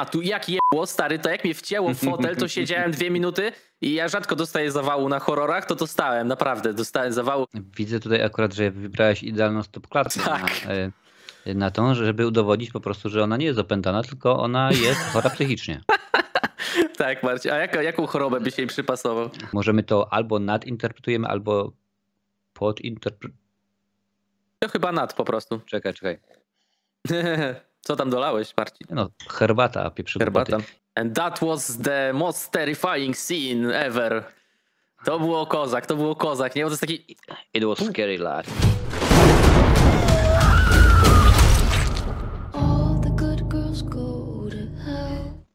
a tu jak jebło, stary, to jak mnie wcięło w fotel, to siedziałem dwie minuty i ja rzadko dostaję zawału na horrorach, to dostałem, naprawdę, dostałem zawału. Widzę tutaj akurat, że wybrałeś idealną stopklatkę Tak. na, e, na tą, żeby udowodnić po prostu, że ona nie jest opętana, tylko ona jest chora psychicznie. Tak, Marcin, a jaką chorobę byś jej przypasował? Możemy to albo nadinterpretujemy, albo podinterpretujemy. To chyba nad po prostu. Czekaj, czekaj. Co tam dolałeś, Marcin? No, herbata, pieprzygoty. Herbata. And that was the most terrifying scene ever. To było kozak, to było kozak, nie? Bo to jest taki... It was scary, hell.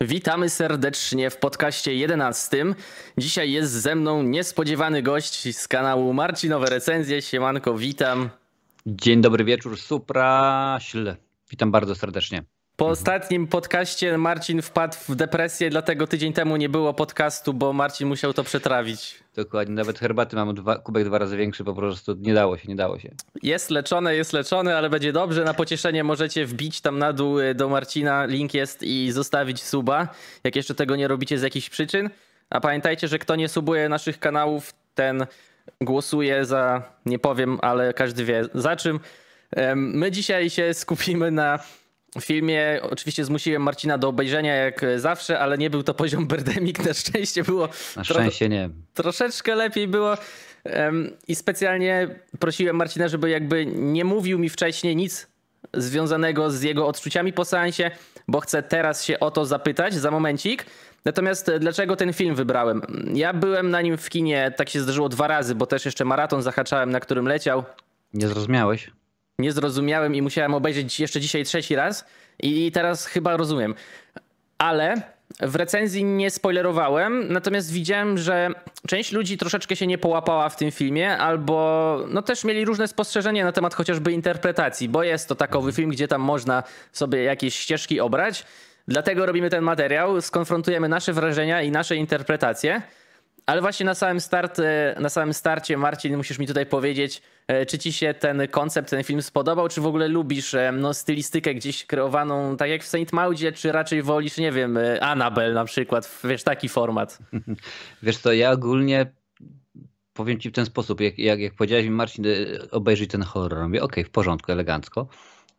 Witamy serdecznie w podcaście 11. Dzisiaj jest ze mną niespodziewany gość z kanału Marcinowe Recenzje. Siemanko, witam. Dzień dobry wieczór, supraśl. Witam bardzo serdecznie. Po ostatnim podcaście Marcin wpadł w depresję, dlatego tydzień temu nie było podcastu, bo Marcin musiał to przetrawić. Dokładnie, nawet herbaty mam dwa, kubek dwa razy większy, po prostu nie dało się, nie dało się. Jest leczone, jest leczone, ale będzie dobrze. Na pocieszenie możecie wbić tam na dół y, do Marcina, link jest i zostawić suba, jak jeszcze tego nie robicie z jakichś przyczyn. A pamiętajcie, że kto nie subuje naszych kanałów, ten głosuje za, nie powiem, ale każdy wie za czym. My dzisiaj się skupimy na filmie. Oczywiście zmusiłem Marcina do obejrzenia jak zawsze, ale nie był to poziom Birdemic. Na szczęście było Na szczęście nie. troszeczkę lepiej było. I specjalnie prosiłem Marcina, żeby jakby nie mówił mi wcześniej nic związanego z jego odczuciami po seansie, bo chcę teraz się o to zapytać za momencik. Natomiast e, dlaczego ten film wybrałem? Ja byłem na nim w kinie, tak się zdarzyło dwa razy, bo też jeszcze maraton zahaczałem, na którym leciał. Nie zrozumiałeś? Nie zrozumiałem i musiałem obejrzeć jeszcze dzisiaj trzeci raz i teraz chyba rozumiem. Ale w recenzji nie spoilerowałem, natomiast widziałem, że część ludzi troszeczkę się nie połapała w tym filmie, albo no też mieli różne spostrzeżenia na temat chociażby interpretacji, bo jest to takowy film, gdzie tam można sobie jakieś ścieżki obrać. Dlatego robimy ten materiał, skonfrontujemy nasze wrażenia i nasze interpretacje. Ale właśnie na samym, start, e, na samym starcie, Marcin, musisz mi tutaj powiedzieć, czy ci się ten koncept, ten film spodobał, czy w ogóle lubisz e, no, stylistykę gdzieś kreowaną, tak jak w Saint Maudzie, czy raczej wolisz, nie wiem, e, Annabelle na przykład, wiesz, taki format. Wiesz co, ja ogólnie powiem ci w ten sposób, jak, jak, jak powiedziałeś mi Marcin, obejrzyj ten horror. Mówię, okej, w porządku, elegancko.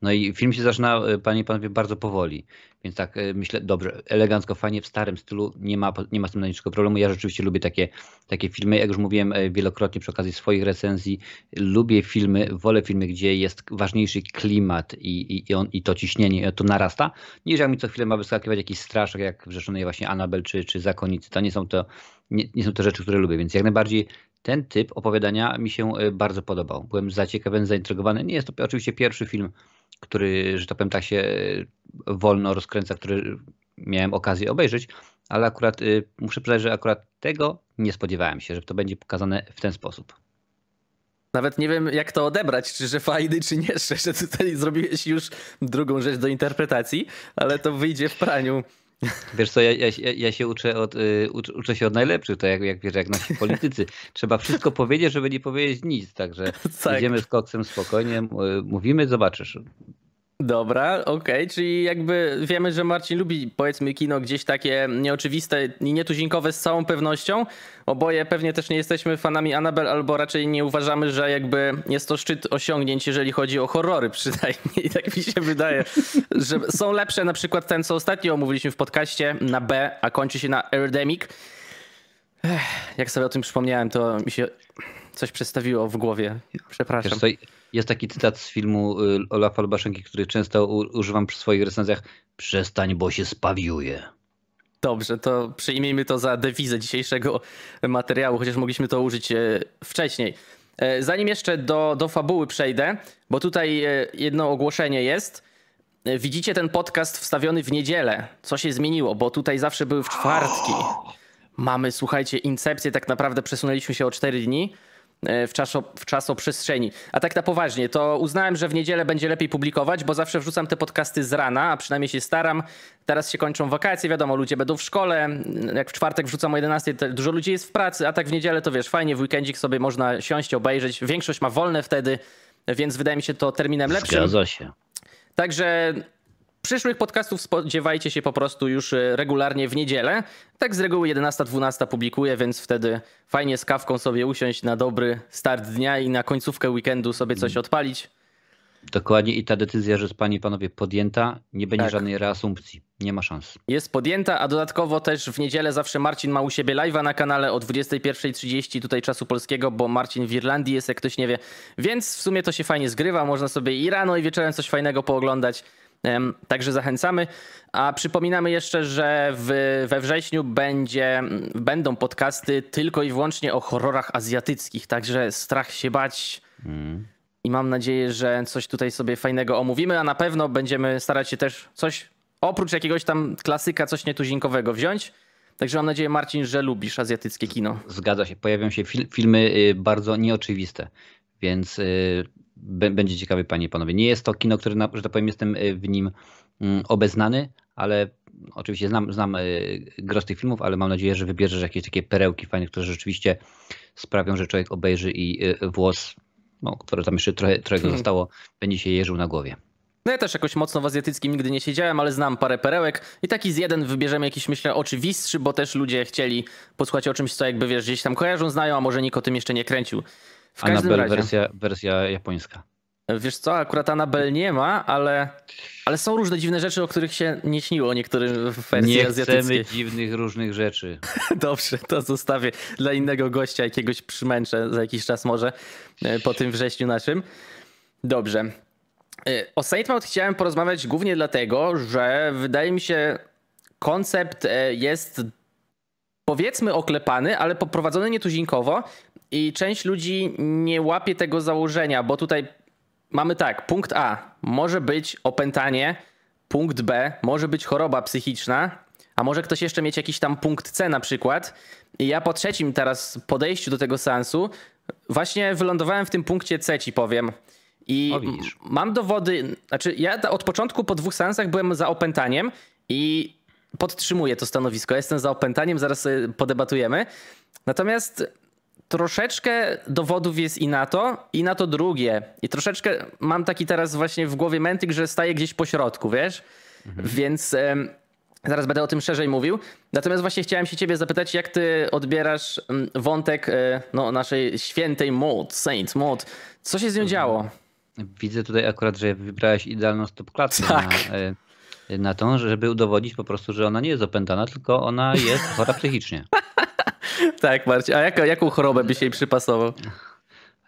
No i film się zaczyna, y, panie i panowie, bardzo powoli. Więc tak y, myślę, dobrze, elegancko, fajnie, w starym stylu, nie ma, nie ma z tym najmniejszego problemu. Ja rzeczywiście lubię takie, takie filmy, jak już mówiłem y, wielokrotnie przy okazji swoich recenzji, lubię filmy, wolę filmy, gdzie jest ważniejszy klimat i, i, i, on, i to ciśnienie, to narasta, niż jak mi co chwilę ma wyskakiwać jakiś straszek, jak w rzeszonej właśnie Annabelle czy, czy Zakonicy. To nie są to, nie, nie są to rzeczy, które lubię, więc jak najbardziej ten typ opowiadania mi się bardzo podobał. Byłem zaciekawiony, zaintrygowany. Nie jest to oczywiście pierwszy film, który, że tak powiem, tak się y, wolno rozkręca, który miałem okazję obejrzeć, ale akurat y, muszę przyznać, że akurat tego nie spodziewałem się, że to będzie pokazane w ten sposób. Nawet nie wiem, jak to odebrać, czy że fajny, czy nie. Szczerze, tutaj zrobiłeś już drugą rzecz do interpretacji, ale to wyjdzie w praniu. Wiesz co, ja, ja, ja- się uczę od, y, uczę, się od najlepszych, to jak, jak wiesz, jak nasi politycy. Trzeba wszystko powiedzieć, żeby nie powiedzieć nic, także Tak. idziemy z koksem spokojnie, y, mówimy, zobaczysz. Dobra, okej, czyli jakby wiemy, że Marcin lubi powiedzmy kino gdzieś takie nieoczywiste i nietuzinkowe z całą pewnością. Oboje pewnie też nie jesteśmy fanami Annabelle, albo raczej nie uważamy, że jakby jest to szczyt osiągnięć, jeżeli chodzi o horrory przynajmniej. Tak mi się wydaje, że są lepsze na przykład ten, co ostatnio omówiliśmy w podcaście na B, a kończy się na Erdemic. Jak sobie o tym przypomniałem, to mi się coś przestawiło w głowie. Przepraszam. Wiesz jest taki cytat z filmu y, Olafa Lubaszenki, który często używam przy swoich recenzjach. Przestań, bo się spawiuje. Dobrze, to przyjmijmy to za dewizę dzisiejszego materiału, chociaż mogliśmy to użyć e, wcześniej. E, Zanim jeszcze do, do fabuły przejdę, bo tutaj e, jedno ogłoszenie jest. Widzicie ten podcast wstawiony w niedzielę. Co się zmieniło? Bo tutaj zawsze były w czwartki. Mamy, słuchajcie, incepcję, tak naprawdę przesunęliśmy się o 4 dni w, czaso, w czasoprzestrzeni. A tak na poważnie, to uznałem, że w niedzielę będzie lepiej publikować, bo zawsze wrzucam te podcasty z rana, a przynajmniej się staram. Teraz się kończą wakacje, wiadomo, ludzie będą w szkole. Jak w czwartek wrzucam o 11, to dużo ludzi jest w pracy, a tak w niedzielę to wiesz, fajnie, w weekendzik sobie można siąść, obejrzeć. Większość ma wolne wtedy, więc wydaje mi się to terminem lepszym. Zgadza się. Także przyszłych podcastów spodziewajcie się po prostu już e, regularnie w niedzielę. Tak z reguły 11-12 publikuję, więc wtedy fajnie z kawką sobie usiąść na dobry start dnia i na końcówkę weekendu sobie coś odpalić. Dokładnie i ta decyzja, że jest pani i panowie podjęta, nie będzie Tak. żadnej reasumpcji. Nie ma szans. Jest podjęta, a dodatkowo też w niedzielę zawsze Marcin ma u siebie live'a na kanale o 21.30 tutaj czasu polskiego, bo Marcin w Irlandii jest, jak ktoś nie wie. Więc w sumie to się fajnie zgrywa, można sobie i rano i wieczorem coś fajnego pooglądać. Także zachęcamy. A przypominamy jeszcze, że w, we wrześniu będzie, będą podcasty tylko i wyłącznie o horrorach azjatyckich. Także strach się bać. I mam nadzieję, że coś tutaj sobie fajnego omówimy, a na pewno będziemy starać się też coś oprócz jakiegoś tam klasyka, coś nietuzinkowego wziąć. Także mam nadzieję, Marcin, że lubisz azjatyckie kino. Zgadza się. Pojawią się fil filmy y, bardzo nieoczywiste, więc y, będzie ciekawy, panie i panowie. Nie jest to kino, które, że tak powiem, jestem y, w nim mm, obeznany, ale oczywiście znam, znam y, gros tych filmów, ale mam nadzieję, że wybierzesz jakieś takie perełki fajne, które rzeczywiście sprawią, że człowiek obejrzy i włos, no, które tam jeszcze trochę, trochę go zostało, będzie się jeżył na głowie. No ja też jakoś mocno w azjatyckim nigdy nie siedziałem, ale znam parę perełek i taki z jeden wybierzemy jakiś, myślę, oczywistszy, bo też ludzie chcieli posłuchać o czymś, co jakby, wiesz, gdzieś tam kojarzą, znają, a może nikt o tym jeszcze nie kręcił. W Annabelle razie. wersja, wersja japońska. Wiesz co, akurat Anabel nie ma, ale, ale są różne dziwne rzeczy, o których się nie śniło niektórym w wersji Nie azjatyckiej. chcemy dziwnych różnych rzeczy. Dobrze, to zostawię dla innego gościa, jakiegoś przymęczę za jakiś czas może e, po tym wrześniu naszym. Dobrze. E, O Saint Maud chciałem porozmawiać głównie dlatego, że wydaje mi się koncept e, jest powiedzmy oklepany, ale poprowadzony nietuzinkowo i część ludzi nie łapie tego założenia, bo tutaj mamy tak, punkt A może być opętanie, punkt B może być choroba psychiczna, a może ktoś jeszcze mieć jakiś tam punkt C na przykład. I ja po trzecim teraz podejściu do tego seansu właśnie wylądowałem w tym punkcie C ci powiem. I O, mam dowody, znaczy ja od początku po dwóch seansach byłem za opętaniem i podtrzymuję to stanowisko. Jestem za opętaniem, zaraz sobie podebatujemy. Natomiast troszeczkę dowodów jest i na to, i na to drugie. I troszeczkę mam taki teraz właśnie w głowie mętyk, że staję gdzieś po środku, wiesz? Więc em, zaraz będę o tym szerzej mówił. Natomiast właśnie chciałem się ciebie zapytać, jak ty odbierasz mm, wątek e, no, naszej świętej Maud, Saint Maud. Co się z nią działo? Widzę tutaj akurat, że wybrałeś idealną stopklatkę Tak. na, e, na tą, żeby udowodnić po prostu, że ona nie jest opętana, tylko ona jest chora psychicznie. Tak, Marcin. A jaka, jaką chorobę byś jej przypasował?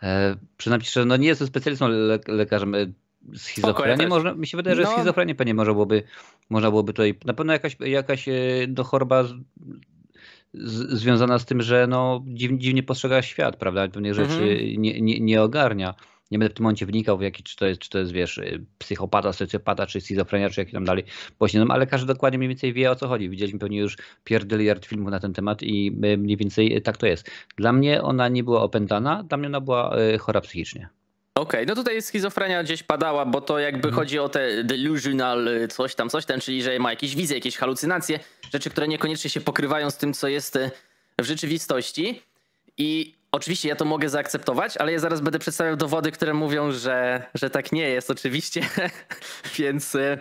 E, Przyznam ci, że no nie jestem specjalistą le lekarzem e, schizofrenii. też. Można, mi się wydaje, że No. schizofrenię pewnie można byłoby, można byłoby tutaj, na pewno jakaś, jakaś e, no, choroba z, z, związana z tym, że no, dziw, dziwnie postrzega świat, prawda? Pewnych rzeczy Mhm. nie, nie, nie ogarnia. Nie będę w tym momencie wnikał w jaki, czy to jest, czy to jest wiesz, y, psychopata, socjopata, czy schizofrenia, czy jaki tam dalej no, ale każdy dokładnie mniej więcej wie o co chodzi. Widzieliśmy pewnie już pierdyliard filmów na ten temat i y, mniej więcej tak to jest. Dla mnie ona nie była opętana, dla mnie ona była y, chora psychicznie. Okej, no tutaj schizofrenia gdzieś padała, bo to jakby chodzi o te delusional y, coś tam, coś tam, czyli że ma jakieś wizje, jakieś halucynacje, rzeczy, które niekoniecznie się pokrywają z tym, co jest y, w rzeczywistości. I oczywiście ja to mogę zaakceptować, ale ja zaraz będę przedstawiał dowody, które mówią, że, że tak nie jest oczywiście. Więc y,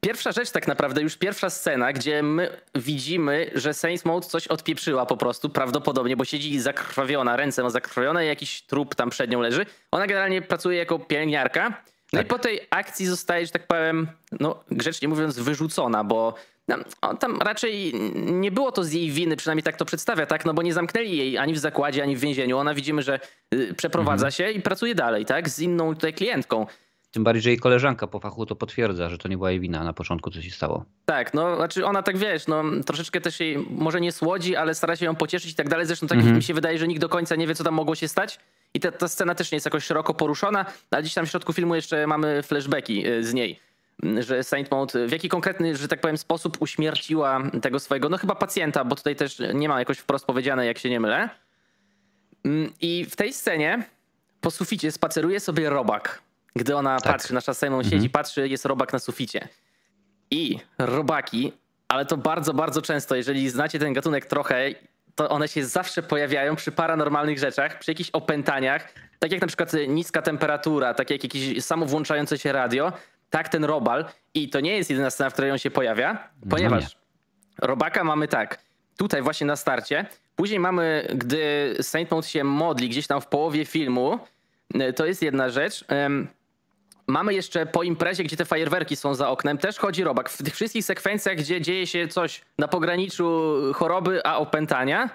pierwsza rzecz tak naprawdę, już pierwsza scena, gdzie my widzimy, że Saints Mode coś odpieprzyła po prostu, prawdopodobnie, bo siedzi zakrwawiona, ręce ma zakrwawione, jakiś trup tam przed nią leży. Ona generalnie pracuje jako pielęgniarka. No i po tej akcji zostaje, że tak powiem, no grzecznie mówiąc, wyrzucona, bo tam, o, tam raczej nie było to z jej winy, przynajmniej tak to przedstawia, tak? No bo nie zamknęli jej ani w zakładzie, ani w więzieniu. Ona widzimy, że y, przeprowadza się i pracuje dalej, tak? Z inną tutaj klientką. Tym bardziej, że jej koleżanka po fachu to potwierdza, że to nie była jej wina na początku, co się stało. Tak, no znaczy ona tak wiesz, no troszeczkę też jej może nie słodzi, ale stara się ją pocieszyć i tak dalej. Zresztą tak Mhm. mi się wydaje, że nikt do końca nie wie, co tam mogło się stać. I ta, ta scena też nie jest jakoś szeroko poruszona, ale gdzieś tam w środku filmu jeszcze mamy flashbacki y, z niej. Że Saint Maud w jaki konkretny, że tak powiem, sposób uśmierciła tego swojego, no chyba pacjenta, bo tutaj też nie ma jakoś wprost powiedziane, jak się nie mylę. Mm, I w tej scenie po suficie spaceruje sobie robak. Gdy ona Tak. patrzy, nasza Simon siedzi, patrzy, jest robak na suficie. I robaki, ale to bardzo, bardzo często, jeżeli znacie ten gatunek trochę, to one się zawsze pojawiają przy paranormalnych rzeczach, przy jakichś opętaniach, tak jak na przykład niska temperatura, tak jak jakieś samowłączające się radio, tak ten robal. I to nie jest jedyna scena, w której on się pojawia, ponieważ robaka mamy tak, tutaj właśnie na starcie, później mamy, gdy Saint Maud się modli gdzieś tam w połowie filmu, y, to jest jedna rzecz. Mamy jeszcze po imprezie, gdzie te fajerwerki są za oknem, też chodzi robak. W tych wszystkich sekwencjach, gdzie dzieje się coś na pograniczu choroby a opętania.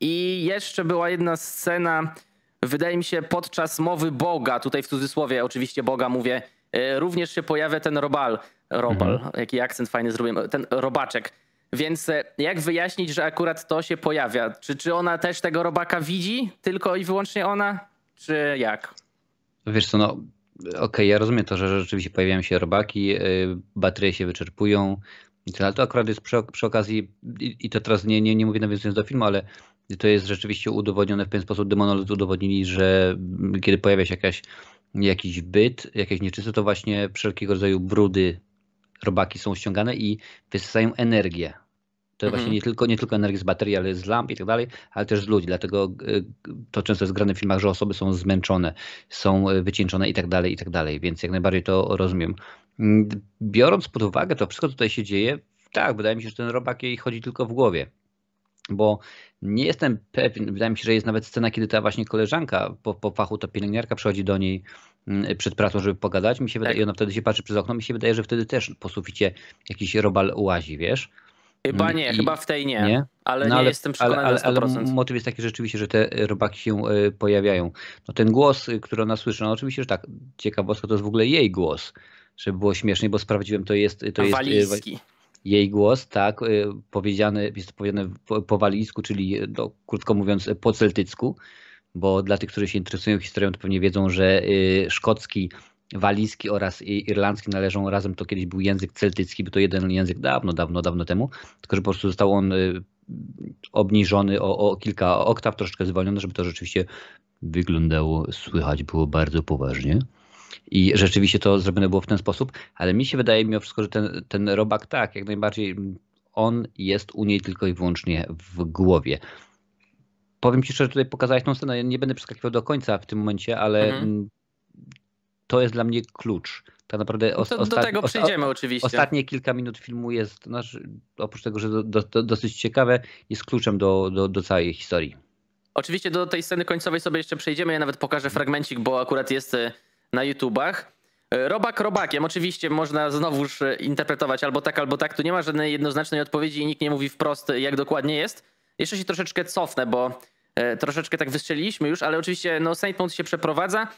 I jeszcze była jedna scena, wydaje mi się, podczas mowy Boga, tutaj w cudzysłowie oczywiście Boga mówię, e, również się pojawia ten robal. Robal, jaki akcent fajny zrobiłem, ten robaczek. Więc e, jak wyjaśnić, że akurat to się pojawia? Czy, czy ona też tego robaka widzi? Tylko i wyłącznie ona? Czy jak? Wiesz co, no okej, ja rozumiem to, że rzeczywiście pojawiają się robaki, yy, baterie się wyczerpują ale to akurat jest przy, przy okazji, i, i to teraz nie, nie, nie mówię nawiązując do filmu, ale to jest rzeczywiście udowodnione w pewien sposób, demonolodzy udowodnili, że kiedy pojawia się jakaś, jakiś byt, jakieś nieczyste, to właśnie wszelkiego rodzaju brudy, robaki są ściągane i wysysają energię. To Mhm. właśnie nie tylko, nie tylko energię z baterii, ale z lamp i tak dalej, ale też z ludzi. Dlatego y, to często jest grane w filmach, że osoby są zmęczone, są y, wycieńczone i tak dalej, i tak dalej. Więc jak najbardziej to rozumiem. Mm, Biorąc pod uwagę to wszystko, co tutaj się dzieje, tak, wydaje mi się, że ten robak jej chodzi tylko w głowie. Bo nie jestem pewien, wydaje mi się, że jest nawet scena, kiedy ta właśnie koleżanka po, po fachu, ta pielęgniarka przychodzi do niej mm, przed pracą, żeby pogadać. Mi się wydaje, Tak. i ona wtedy się patrzy przez okno, mi się wydaje, że wtedy też po suficie jakiś robal łazi, wiesz? Chyba nie, I- chyba w tej nie. Nie? Ale No nie jestem przekonany ale, ale, ale 100%. motyw jest taki rzeczywiście, że te robaki się e, pojawiają. No ten głos, y, który ona słyszy, no oczywiście, że tak, ciekawostka to jest w ogóle jej głos, żeby było śmieszniej, bo sprawdziłem, to jest, to jest e, Walijski. Jej głos, tak, y, powiedziany, jest to powiedziane po, po walijsku, czyli no, krótko mówiąc po celtycku, bo dla tych, którzy się interesują historią, to pewnie wiedzą, że y, szkocki, walijski oraz irlandzki należą razem, to kiedyś był język celtycki, był to jeden język dawno, dawno, dawno temu, tylko że po prostu został on y, obniżony o, o kilka oktaw, troszeczkę zwolniony, żeby to rzeczywiście wyglądało, słychać było bardzo poważnie. I rzeczywiście to zrobione było w ten sposób, ale mi się wydaje mimo wszystko, że ten, ten robak tak, jak najbardziej on jest u niej tylko i wyłącznie w głowie. Powiem ci szczerze, tutaj pokazałeś tą scenę, ja nie będę przeskakiwał do końca w tym momencie, ale Mhm. to jest dla mnie klucz. Tak naprawdę No os- do osta- tego przejdziemy oczywiście. Ostatnie kilka minut filmu jest, znaczy, oprócz tego, że do, do, do, dosyć ciekawe, jest kluczem do, do, do całej historii. Oczywiście do tej sceny końcowej sobie jeszcze przejdziemy. Ja nawet pokażę fragmencik, bo akurat jest e, na YouTubach. E, Robak robakiem. Oczywiście można znowuż e, interpretować albo tak, albo tak. Tu nie ma żadnej jednoznacznej odpowiedzi i nikt nie mówi wprost, e, jak dokładnie jest. Jeszcze się troszeczkę cofnę, bo troszeczkę tak wystrzeliliśmy już, ale oczywiście no, Saint Mount się przeprowadza.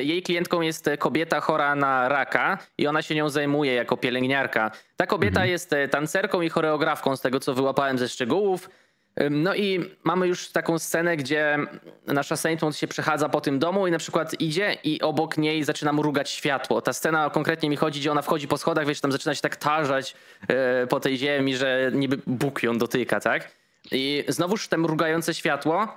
Jej klientką jest kobieta chora na raka i ona się nią zajmuje jako pielęgniarka. Ta kobieta jest e, tancerką i choreografką, z tego co wyłapałem ze szczegółów. No i mamy już taką scenę, gdzie nasza Saint Maud się przechadza po tym domu i na przykład idzie i obok niej zaczyna mrugać światło. Ta scena konkretnie mi chodzi, gdzie ona wchodzi po schodach, wiesz, tam zaczyna się tak tarzać e, po tej ziemi, że niby Bóg ją dotyka, tak? I znowuż te mrugające światło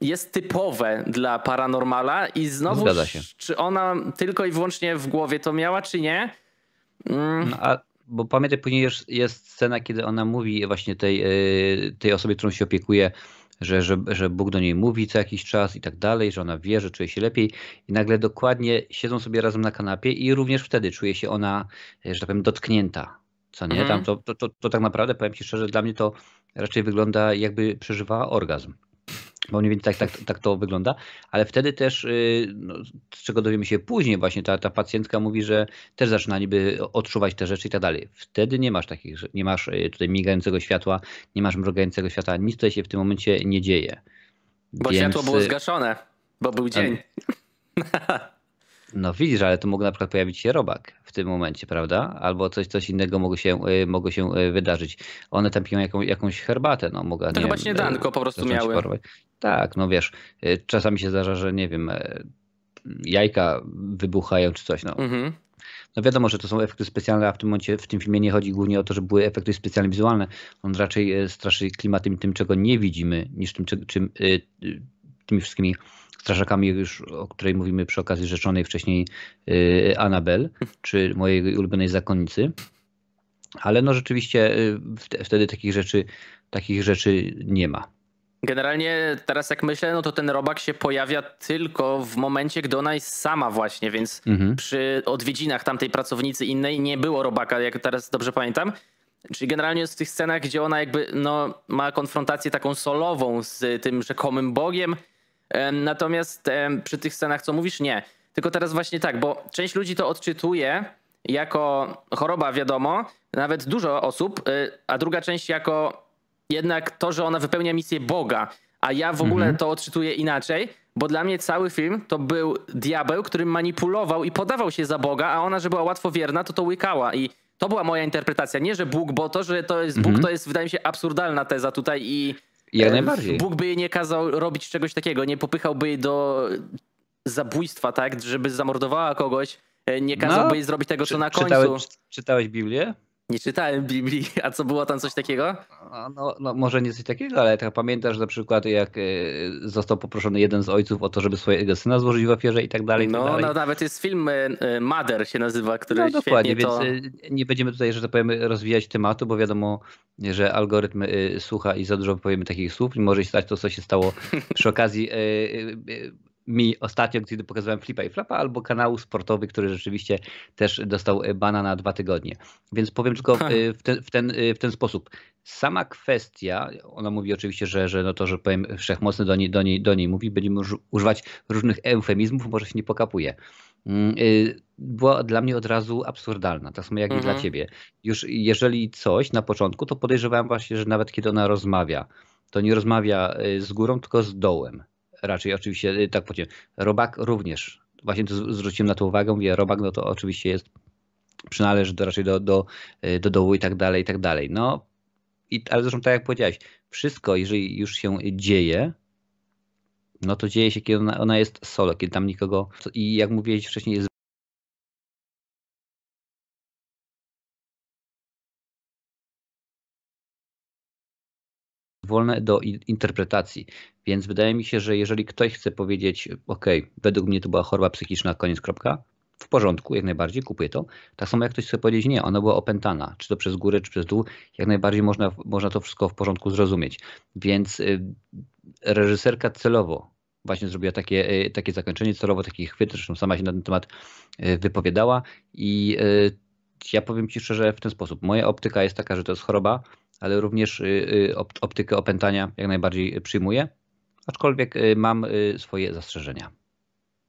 jest typowe dla paranormala i znowu Zgadza się. czy ona tylko i wyłącznie w głowie to miała, czy nie? Mm, No, a, bo pamiętaj, później jest, jest scena, kiedy ona mówi właśnie tej, e, tej osobie, którą się opiekuje, że, że, że Bóg do niej mówi co jakiś czas i tak dalej, że ona wie, że czuje się lepiej i nagle dokładnie siedzą sobie razem na kanapie i również wtedy czuje się ona, e, że tak powiem, dotknięta. Co nie? Mhm. Tam to, to, to, to tak naprawdę, powiem Ci szczerze, dla mnie to raczej wygląda jakby przeżywała orgazm. Bo mniej więcej tak, tak, tak to wygląda, ale wtedy też, y, no, z czego dowiemy się później, właśnie ta, ta pacjentka mówi, że też zaczyna niby odczuwać te rzeczy i tak dalej. Wtedy nie masz takich, nie masz y, tutaj migającego światła, nie masz mrugającego światła, nic tutaj się w tym momencie nie dzieje. bo Więc, światło było y, zgaszone, bo był dzień. No widzisz, ale to mógł na przykład pojawić się robak w tym momencie, prawda? Albo coś, coś innego mogło się, mogło się wydarzyć. One tam piją jaką, jakąś herbatę, no mogła, To nie chyba śniadanko po prostu miały. chorować. Tak, no wiesz, y, czasami się zdarza, że nie wiem, y, jajka wybuchają czy coś, no. Mhm. No wiadomo, że to są efekty specjalne, a w tym momencie, w tym filmie nie chodzi głównie o to, że były efekty specjalne wizualne. On raczej e, straszy klimatem tym, czego nie widzimy, niż tym, czym, y, tymi wszystkimi straszakami, już o której mówimy przy okazji rzeczonej wcześniej Anabel, czy mojej ulubionej zakonnicy. Ale no rzeczywiście wte- wtedy takich rzeczy, takich rzeczy nie ma. Generalnie teraz jak myślę, no to ten robak się pojawia tylko w momencie, gdy ona jest sama właśnie, więc Mhm. przy odwiedzinach tamtej pracownicy innej nie było robaka, jak teraz dobrze pamiętam. Czyli generalnie jest w tych scenach, gdzie ona jakby no, ma konfrontację taką solową z tym rzekomym Bogiem. Em, Natomiast przy tych scenach, co mówisz, nie. Tylko teraz właśnie tak, bo część ludzi to odczytuje jako choroba, wiadomo, nawet dużo osób, y, a druga część jako jednak to, że ona wypełnia misję Boga. A ja w ogóle Mhm. to odczytuję inaczej, bo dla mnie cały film to był diabeł, który manipulował i podawał się za Boga, a ona, że była łatwowierna, to to łykała. I to była moja interpretacja. Nie, że Bóg, bo to, że to jest Bóg, Mhm. to jest, wydaje mi się, absurdalna teza tutaj i Jak e, najbardziej. Bóg by jej nie kazał robić czegoś takiego, nie popychałby jej do zabójstwa, tak, żeby zamordowała kogoś, e, nie kazałby No, jej zrobić tego, co Czy- na końcu. Czytałeś, czytałeś Biblię? Nie czytałem Biblii, a co było tam coś takiego? No, no, może nie coś takiego, ale tak pamiętasz na przykład jak e, został poproszony jeden z ojców o to, żeby swojego syna złożyć w ofierze i tak dalej. tak No, dalej. no nawet jest film e, e, Mother się nazywa, który No dokładnie, więc to... y, nie będziemy tutaj, że tak powiem, rozwijać tematu, bo wiadomo, że algorytm słucha i za dużo powiemy takich słów i może się stać to, co się stało przy okazji mi ostatnio, gdy pokazywałem Flipa i Flapa, albo kanału sportowy, który rzeczywiście też dostał y, bana na dwa tygodnie. Więc powiem tylko y, w ten, w ten, y, w ten sposób. Sama kwestia, ona mówi oczywiście, że, że no to, że powiem wszechmocny do niej, do niej, do niej mówi, będziemy uż- używać różnych eufemizmów, może się nie pokapuje. Mm, Była dla mnie od razu absurdalna, tak samo jak i Mhm. dla ciebie. Już jeżeli coś na początku, to podejrzewałem właśnie, że nawet kiedy ona rozmawia, to nie rozmawia z górą, tylko z dołem. Raczej oczywiście y, tak powiem. Robak również. Właśnie z- zwróciłem na to uwagę, mówię, robak no to oczywiście jest, przynależy do, raczej do, do, y, do dołu i tak dalej, i tak dalej. No, i, ale zresztą tak jak powiedziałeś, wszystko, jeżeli już się dzieje, no to dzieje się, kiedy ona, ona jest solo, kiedy tam nikogo. I jak mówiłeś wcześniej, jest wolne do interpretacji. Więc wydaje mi się, że jeżeli ktoś chce powiedzieć, OK, według mnie to była choroba psychiczna, koniec, kropka, w porządku, jak najbardziej, kupuję to. Tak samo jak ktoś chce powiedzieć, nie, ona była opętana, czy to przez górę, czy przez dół, jak najbardziej można, można to wszystko w porządku zrozumieć. Więc y, reżyserka celowo właśnie zrobiła takie, y, takie zakończenie, celowo taki chwyt, zresztą sama się na ten temat y, wypowiadała i y, ja powiem Ci szczerze w ten sposób. Moja optyka jest taka, że to jest choroba, ale również y, y, op- optykę opętania jak najbardziej przyjmuję, aczkolwiek y, mam swoje zastrzeżenia.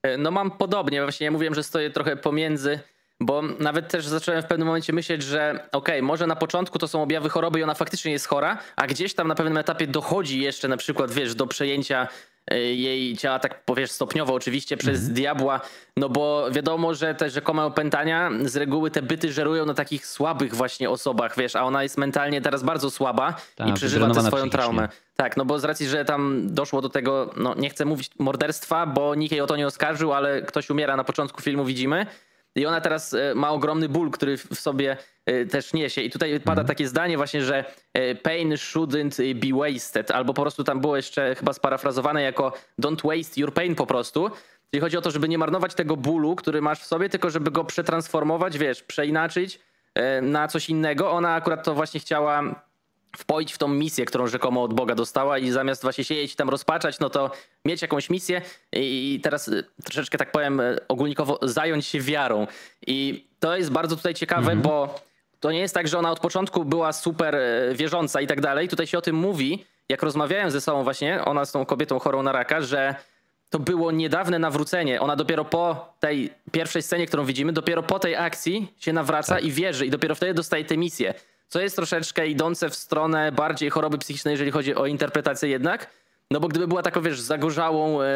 E, No mam podobnie, właśnie ja mówiłem, że stoję trochę pomiędzy, bo nawet też zacząłem w pewnym momencie myśleć, że okej, może na początku to są objawy choroby i ona faktycznie jest chora, a gdzieś tam na pewnym etapie dochodzi jeszcze na przykład, wiesz, do przejęcia jej ciała, tak powiesz stopniowo oczywiście przez diabła, no bo wiadomo, że te rzekome opętania z reguły te byty żerują na takich słabych właśnie osobach, wiesz, a ona jest mentalnie teraz bardzo słaba Tak, i przeżywa tę swoją traumę. Tak, no bo z racji, że tam doszło do tego, no nie chcę mówić morderstwa, bo nikt jej o to nie oskarżył, ale ktoś umiera na początku filmu, widzimy. I ona teraz e, ma ogromny ból, który w sobie e, też niesie. I tutaj pada takie zdanie właśnie, że e, pain shouldn't be wasted, albo po prostu tam było jeszcze chyba sparafrazowane jako don't waste your pain po prostu. Czyli chodzi o to, żeby nie marnować tego bólu, który masz w sobie, tylko żeby go przetransformować, wiesz, przeinaczyć na coś innego. Ona akurat to właśnie chciała wpoić w tą misję, którą rzekomo od Boga dostała i zamiast właśnie siedzieć tam rozpaczać, no to mieć jakąś misję i teraz y, troszeczkę tak powiem y, ogólnikowo zająć się wiarą. I to jest bardzo tutaj ciekawe, bo to nie jest tak, że ona od początku była super y, wierząca i tak dalej. Tutaj się o tym mówi, jak rozmawiałem ze sobą właśnie, ona z tą kobietą chorą na raka, że to było niedawne nawrócenie. Ona dopiero po tej pierwszej scenie, którą widzimy, dopiero po tej akcji się nawraca i wierzy i dopiero wtedy dostaje tę misję. Co jest troszeczkę idące w stronę bardziej choroby psychicznej, jeżeli chodzi o interpretację jednak. No bo gdyby była taką, wiesz, zagorzałą, e,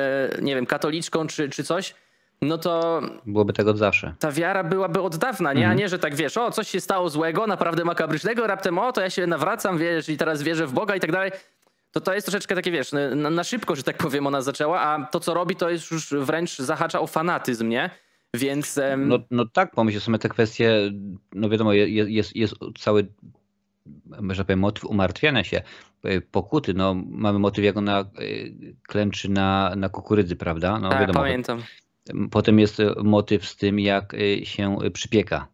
nie wiem, katoliczką czy, czy coś, no to Byłoby tego od zawsze. ta wiara byłaby od dawna, nie? A nie, że tak wiesz, o, coś się stało złego, naprawdę makabrycznego, raptem o, to ja się nawracam, wiesz, i teraz wierzę w Boga i tak dalej. To to jest troszeczkę takie, wiesz, na, na szybko, że tak powiem, ona zaczęła, a to, co robi, to jest już wręcz zahacza o fanatyzm, nie? Więc No, no tak, pomyśl sobie te kwestie, no wiadomo, je- je- jest, jest cały, że powiem, motyw umartwiania się, y, pokuty, no mamy motyw, jak ona y, klęczy na, na kukurydzy, prawda? No tak, wiadomo, pamiętam. potem jest y, motyw z tym, jak się przypieka.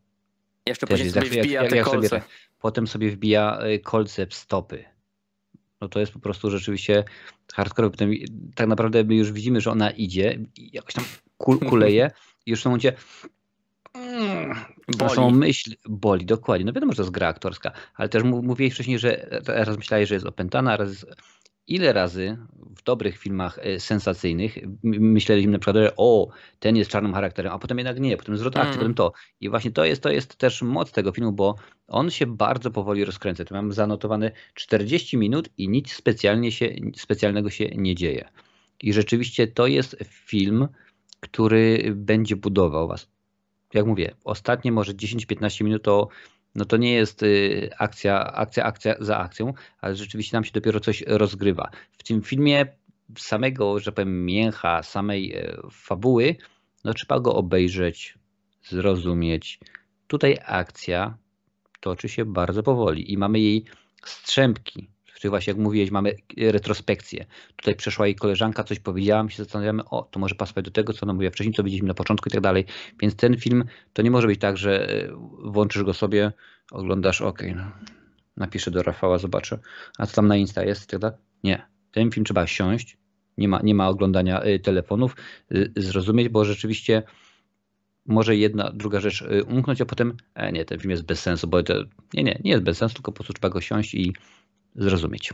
Jeszcze Też później jest, sobie jak- wbija jak- te jak sobie kolce. tak- Potem sobie wbija kolce w stopy. no to jest po prostu rzeczywiście hardcore. Potem tak naprawdę my już widzimy, że ona idzie i jakoś tam kul, kuleje już w tym momencie. Naszą myśl boli, dokładnie. No wiadomo, że to jest gra aktorska, ale też mów- mówiłeś wcześniej, że raz myślałeś, że jest opętana, raz. Ile razy w dobrych filmach e, sensacyjnych myśleliśmy na przykład, że o, ten jest czarnym charakterem, a potem jednak nie, potem zwrot akcji, Mm. potem to. I właśnie to jest, to jest też moc tego filmu, bo on się bardzo powoli rozkręca. Tu mam zanotowane 40 minut i nic specjalnie się, specjalnego się nie dzieje. I rzeczywiście to jest film, który będzie budował was. Jak mówię, ostatnie może 10-15 minut to, no to nie jest y, akcja, akcja, akcja za akcją, ale rzeczywiście nam się dopiero coś rozgrywa. W tym filmie samego, że powiem, mięcha, samej e, fabuły, no trzeba go obejrzeć, zrozumieć. Tutaj akcja toczy się bardzo powoli i mamy jej strzępki. Tych właśnie, jak mówiłeś, mamy retrospekcję. Tutaj przeszła jej koleżanka, coś powiedziała, my się zastanawiamy, o, to może pasować do tego, co ona mówiła wcześniej, co widzieliśmy na początku i tak dalej. Więc ten film to nie może być tak, że e, włączysz go sobie, oglądasz, okej, no, napiszę do Rafała, zobaczę, a co tam na Insta jest i tak dalej. Nie. Ten film trzeba siąść, nie ma, nie ma oglądania y, telefonów, y, zrozumieć, bo rzeczywiście może jedna, druga rzecz umknąć, a potem e, nie, ten film jest bez sensu, bo to, nie, nie, nie jest bez sensu, tylko po prostu trzeba go siąść i zrozumieć.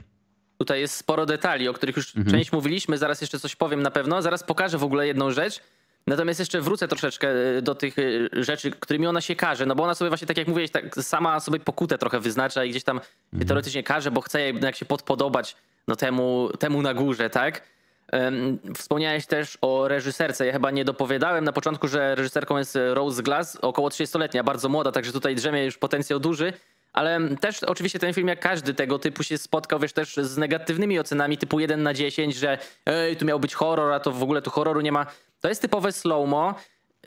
Tutaj jest sporo detali, o których już Mhm. część mówiliśmy, zaraz jeszcze coś powiem na pewno, zaraz pokażę w ogóle jedną rzecz. Natomiast jeszcze wrócę troszeczkę e, do tych e, rzeczy, którymi ona się każe, no bo ona sobie właśnie, tak jak mówiłeś, tak sama sobie pokutę trochę wyznacza i gdzieś tam się teoretycznie każe, bo chce jednak się podpodobać no temu, temu na górze, tak? Wspomniałeś też o reżyserce. Ja chyba nie dopowiadałem na początku, że reżyserką jest Rose Glass, około 30-letnia, bardzo młoda, także tutaj drzemie już potencjał duży. Ale też oczywiście ten film, jak każdy tego typu, się spotkał wiesz, też z negatywnymi ocenami typu 1 na 10, że ej, tu miał być horror, a to w ogóle tu horroru nie ma. To jest typowe slow-mo,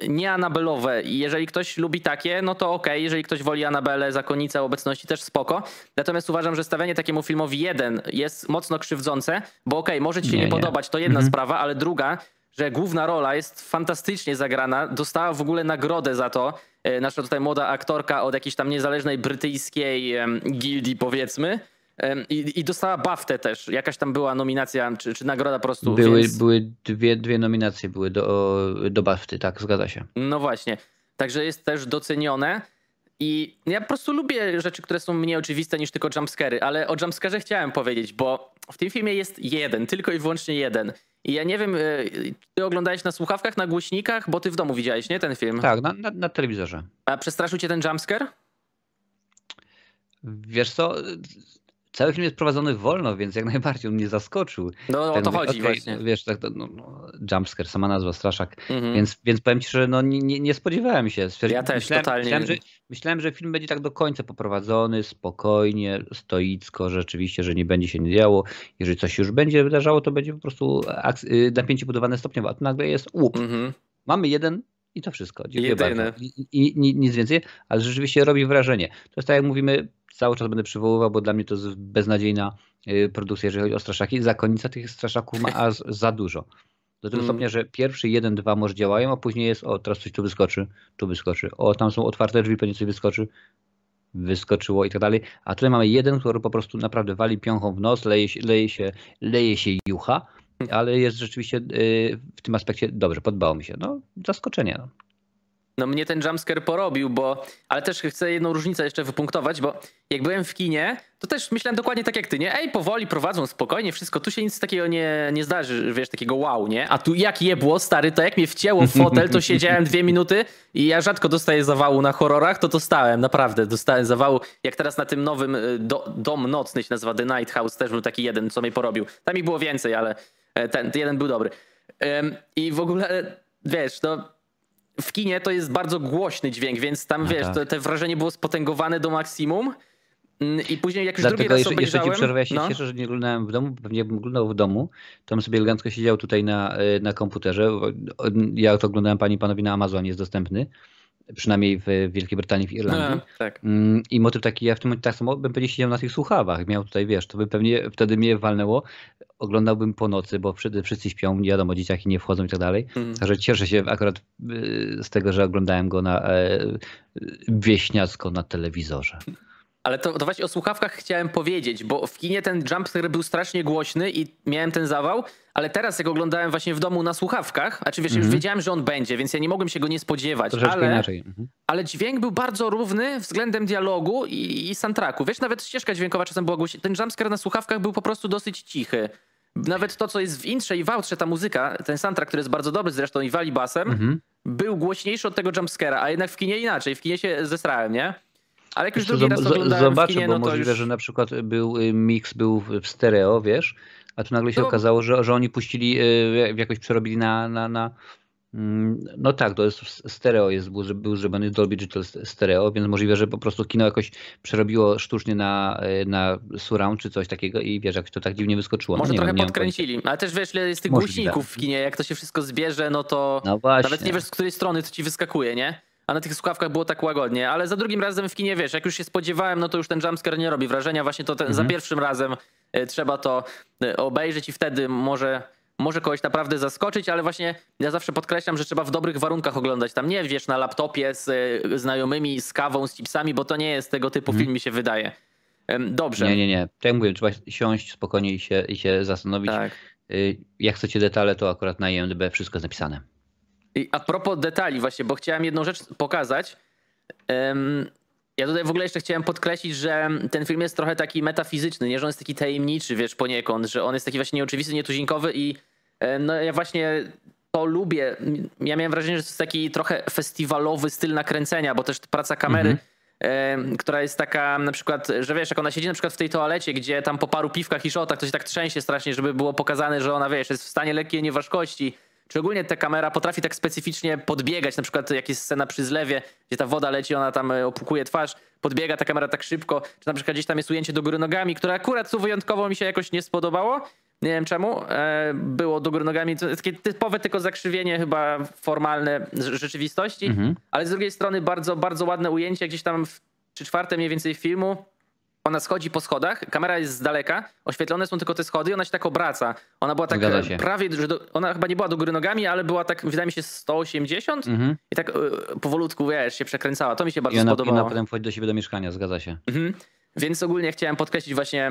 nie Anabelowe. I jeżeli ktoś lubi takie, no to okej. Jeżeli ktoś woli Anabelę, zakonnicę obecności, też spoko. Natomiast uważam, że stawianie takiemu filmowi jeden jest mocno krzywdzące, bo okej, może ci się nie, Nie, nie. podobać, to jedna sprawa, ale druga, że główna rola jest fantastycznie zagrana. Dostała w ogóle nagrodę za to. E, Nasza tutaj młoda aktorka od jakiejś tam niezależnej brytyjskiej gildii, powiedzmy. I, I dostała BAFTę też. Jakaś tam była nominacja, czy, czy nagroda po prostu. Były, więc... były dwie, dwie nominacje były do, do BAFTY, tak, zgadza się. No właśnie. Także jest też docenione. I ja po prostu lubię rzeczy, które są mniej oczywiste niż tylko jumpscary, ale o jumpscarze chciałem powiedzieć, bo w tym filmie jest jeden, tylko i wyłącznie jeden. I ja nie wiem, y, ty oglądałeś na słuchawkach, na głośnikach, bo ty w domu widziałeś, nie, ten film? Tak, na, na, na telewizorze. A przestraszył cię ten jumpscare? Wiesz co, cały film jest prowadzony wolno, więc jak najbardziej on mnie zaskoczył. No o to mówię, chodzi okej, właśnie. Wiesz, tak, no, no, jumpscare, sama nazwa, straszak. Mhm. Więc, więc powiem ci, że no, nie, nie, spodziewałem się. Stwierdzi- Ja też myślałem, totalnie. Myślałem że, myślałem, że film będzie tak do końca poprowadzony, spokojnie, stoicko, rzeczywiście, że nie będzie się nie działo. Jeżeli coś już będzie wydarzało, to będzie po prostu y, napięcie budowane stopniowo, a tu nagle jest łup. Mhm. Mamy jeden i to wszystko. Dziękuję Jedyny. bardzo. I, i nic więcej, ale rzeczywiście robi wrażenie. To jest tak jak mówimy, cały czas będę przywoływał, bo dla mnie to jest beznadziejna y, produkcja, jeżeli chodzi o straszaki. Zakonnica tych straszaków ma aż za dużo. Do tego Mm. stopnia, że pierwszy jeden, dwa może działają, a później jest, o teraz coś tu wyskoczy, tu wyskoczy, o tam są otwarte drzwi, pewnie coś wyskoczy, wyskoczyło i tak dalej. A tutaj mamy jeden, który po prostu naprawdę wali piąchą w nos, leje się, leje się, leje się jucha, ale jest rzeczywiście y, w tym aspekcie dobrze, podobało mi się. No, zaskoczenie. No. No mnie ten jumpscare porobił, bo. Ale też chcę jedną różnicę jeszcze wypunktować, bo jak byłem w kinie, to też myślałem dokładnie tak jak ty, nie? Ej, powoli prowadzą, spokojnie, wszystko. Tu się nic takiego nie, nie zdarzy, wiesz, takiego wow, nie? A tu jak jebło, stary, to jak mnie wcięło w fotel, to siedziałem dwie minuty i ja rzadko dostaję zawału na horrorach, to dostałem, naprawdę. Dostałem zawału, jak teraz na tym nowym y, do, Dom Nocny się nazywa The Night House, też był taki jeden, co mnie porobił. Tam ich było więcej, ale ten, ten jeden był dobry. Ym, I w ogóle, wiesz, no w kinie to jest bardzo głośny dźwięk, więc tam No wiesz, tak. to, te wrażenie było spotęgowane do maksimum. Mm, I później jak już drugi Dlatego raz jeszcze, jeszcze ci obejrzałem... przerwę, ja się no, cieszę, że nie oglądałem w domu, pewnie jakbym oglądał w domu, to bym sobie elegancko siedział tutaj na, y, na komputerze. Ja to oglądałem pani panowie na Amazonie, jest dostępny, przynajmniej w Wielkiej Brytanii, w Irlandii. tak. Mm, I motyw taki, ja w tym momencie tak samo bym pewnie siedział na tych słuchawach, miał tutaj, wiesz, to by pewnie wtedy mnie walnęło, oglądałbym po nocy, bo wszyscy, wszyscy śpią, nie wiadomo, dzieciaki nie wchodzą i tak dalej. Mhm. Także cieszę się akurat y, z tego, że oglądałem go na e, wieśniacko na telewizorze. Ale to, to właśnie o słuchawkach chciałem powiedzieć, bo w kinie ten jumpscare był strasznie głośny i miałem ten zawał, ale teraz jak oglądałem właśnie w domu na słuchawkach, a czy wiesz, już wiedziałem, że on będzie, więc ja nie mogłem się go nie spodziewać, Mhm. Troszeczkę ale, inaczej. Mhm. ale dźwięk był bardzo równy względem dialogu i, i soundtracku. Wiesz, nawet ścieżka dźwiękowa czasem była głośna. Ten jumpscare na słuchawkach był po prostu dosyć cichy. Nawet to, co jest w intrze i w outrze, ta muzyka, ten soundtrack, który jest bardzo dobry zresztą i wali basem, Mhm. był głośniejszy od tego jumpscare'a, a jednak w kinie inaczej. W kinie się zesrałem, nie? Ale jak już drugi raz oglądałem Zobaczę, kinie, bo no możliwe, już... że na przykład był y, mix był w stereo, wiesz, a tu nagle się No. okazało, że, że oni puścili, y, jakoś przerobili na, na, na mm, no tak, to jest stereo, jest, był, był zrobiony Dolby Digital stereo, więc możliwe, że po prostu kino jakoś przerobiło sztucznie na, y, na surround czy coś takiego i wiesz, jak to tak dziwnie wyskoczyło. No Może nie trochę wiem, podkręcili, ale też wiesz, ile jest tych Możliwe. głośników w kinie, jak to się wszystko zbierze, no to No nawet nie wiesz, z której strony to ci wyskakuje, nie? A na tych słuchawkach było tak łagodnie, ale za drugim razem w kinie, wiesz, jak już się spodziewałem, no to już ten jumpscare nie robi wrażenia, właśnie to ten, za Mhm. pierwszym razem e, trzeba to e, obejrzeć i wtedy może, może kogoś naprawdę zaskoczyć, ale właśnie ja zawsze podkreślam, że trzeba w dobrych warunkach oglądać. Tam nie, wiesz, na laptopie z e, znajomymi, z kawą, z chipsami, bo to nie jest tego typu film, mi się wydaje. Dobrze. Mhm. Nie, nie, nie. Tak jak mówię, trzeba siąść spokojnie i się, i się zastanowić. Tak. Y, Jak chcecie detale, to akurat na IMDb wszystko jest napisane. I a propos detali właśnie, bo chciałem jedną rzecz pokazać. Em, ja tutaj w ogóle jeszcze chciałem podkreślić, że ten film jest trochę taki metafizyczny, nie, że on jest taki tajemniczy, wiesz, poniekąd, że on jest taki właśnie nieoczywisty, nietuzinkowy i no ja właśnie to lubię. Ja miałem wrażenie, że to jest taki trochę festiwalowy styl nakręcenia, bo też praca kamery, e, która jest taka na przykład, że wiesz, jak ona siedzi na przykład w tej toalecie, gdzie tam po paru piwkach i szotach to się tak trzęsie strasznie, żeby było pokazane, że ona, wiesz, jest w stanie lekkiej nieważkości. Czy ogólnie ta kamera potrafi tak specyficznie podbiegać, na przykład jak jest scena przy zlewie, gdzie ta woda leci, ona tam e, opłukuje twarz, podbiega ta kamera tak szybko, czy na przykład gdzieś tam jest ujęcie do góry nogami, które akurat tu wyjątkowo mi się jakoś nie spodobało. Nie wiem czemu. E, było do góry nogami. Takie typowe tylko zakrzywienie chyba formalne rzeczywistości, ale z drugiej strony bardzo, bardzo ładne ujęcie gdzieś tam w trzy czwarte mniej więcej filmu. Ona schodzi po schodach, kamera jest z daleka, oświetlone są tylko te schody i ona się tak obraca. Ona była tak e, prawie, że do, ona chyba nie była do góry nogami, ale była tak, wydaje mi się, 180 Mhm. i tak e, powolutku, wiesz, się przekręcała. To mi się bardzo I ona, i spodobało. ona potem wchodzi do siebie do mieszkania, zgadza się. Mhm. Więc ogólnie chciałem podkreślić właśnie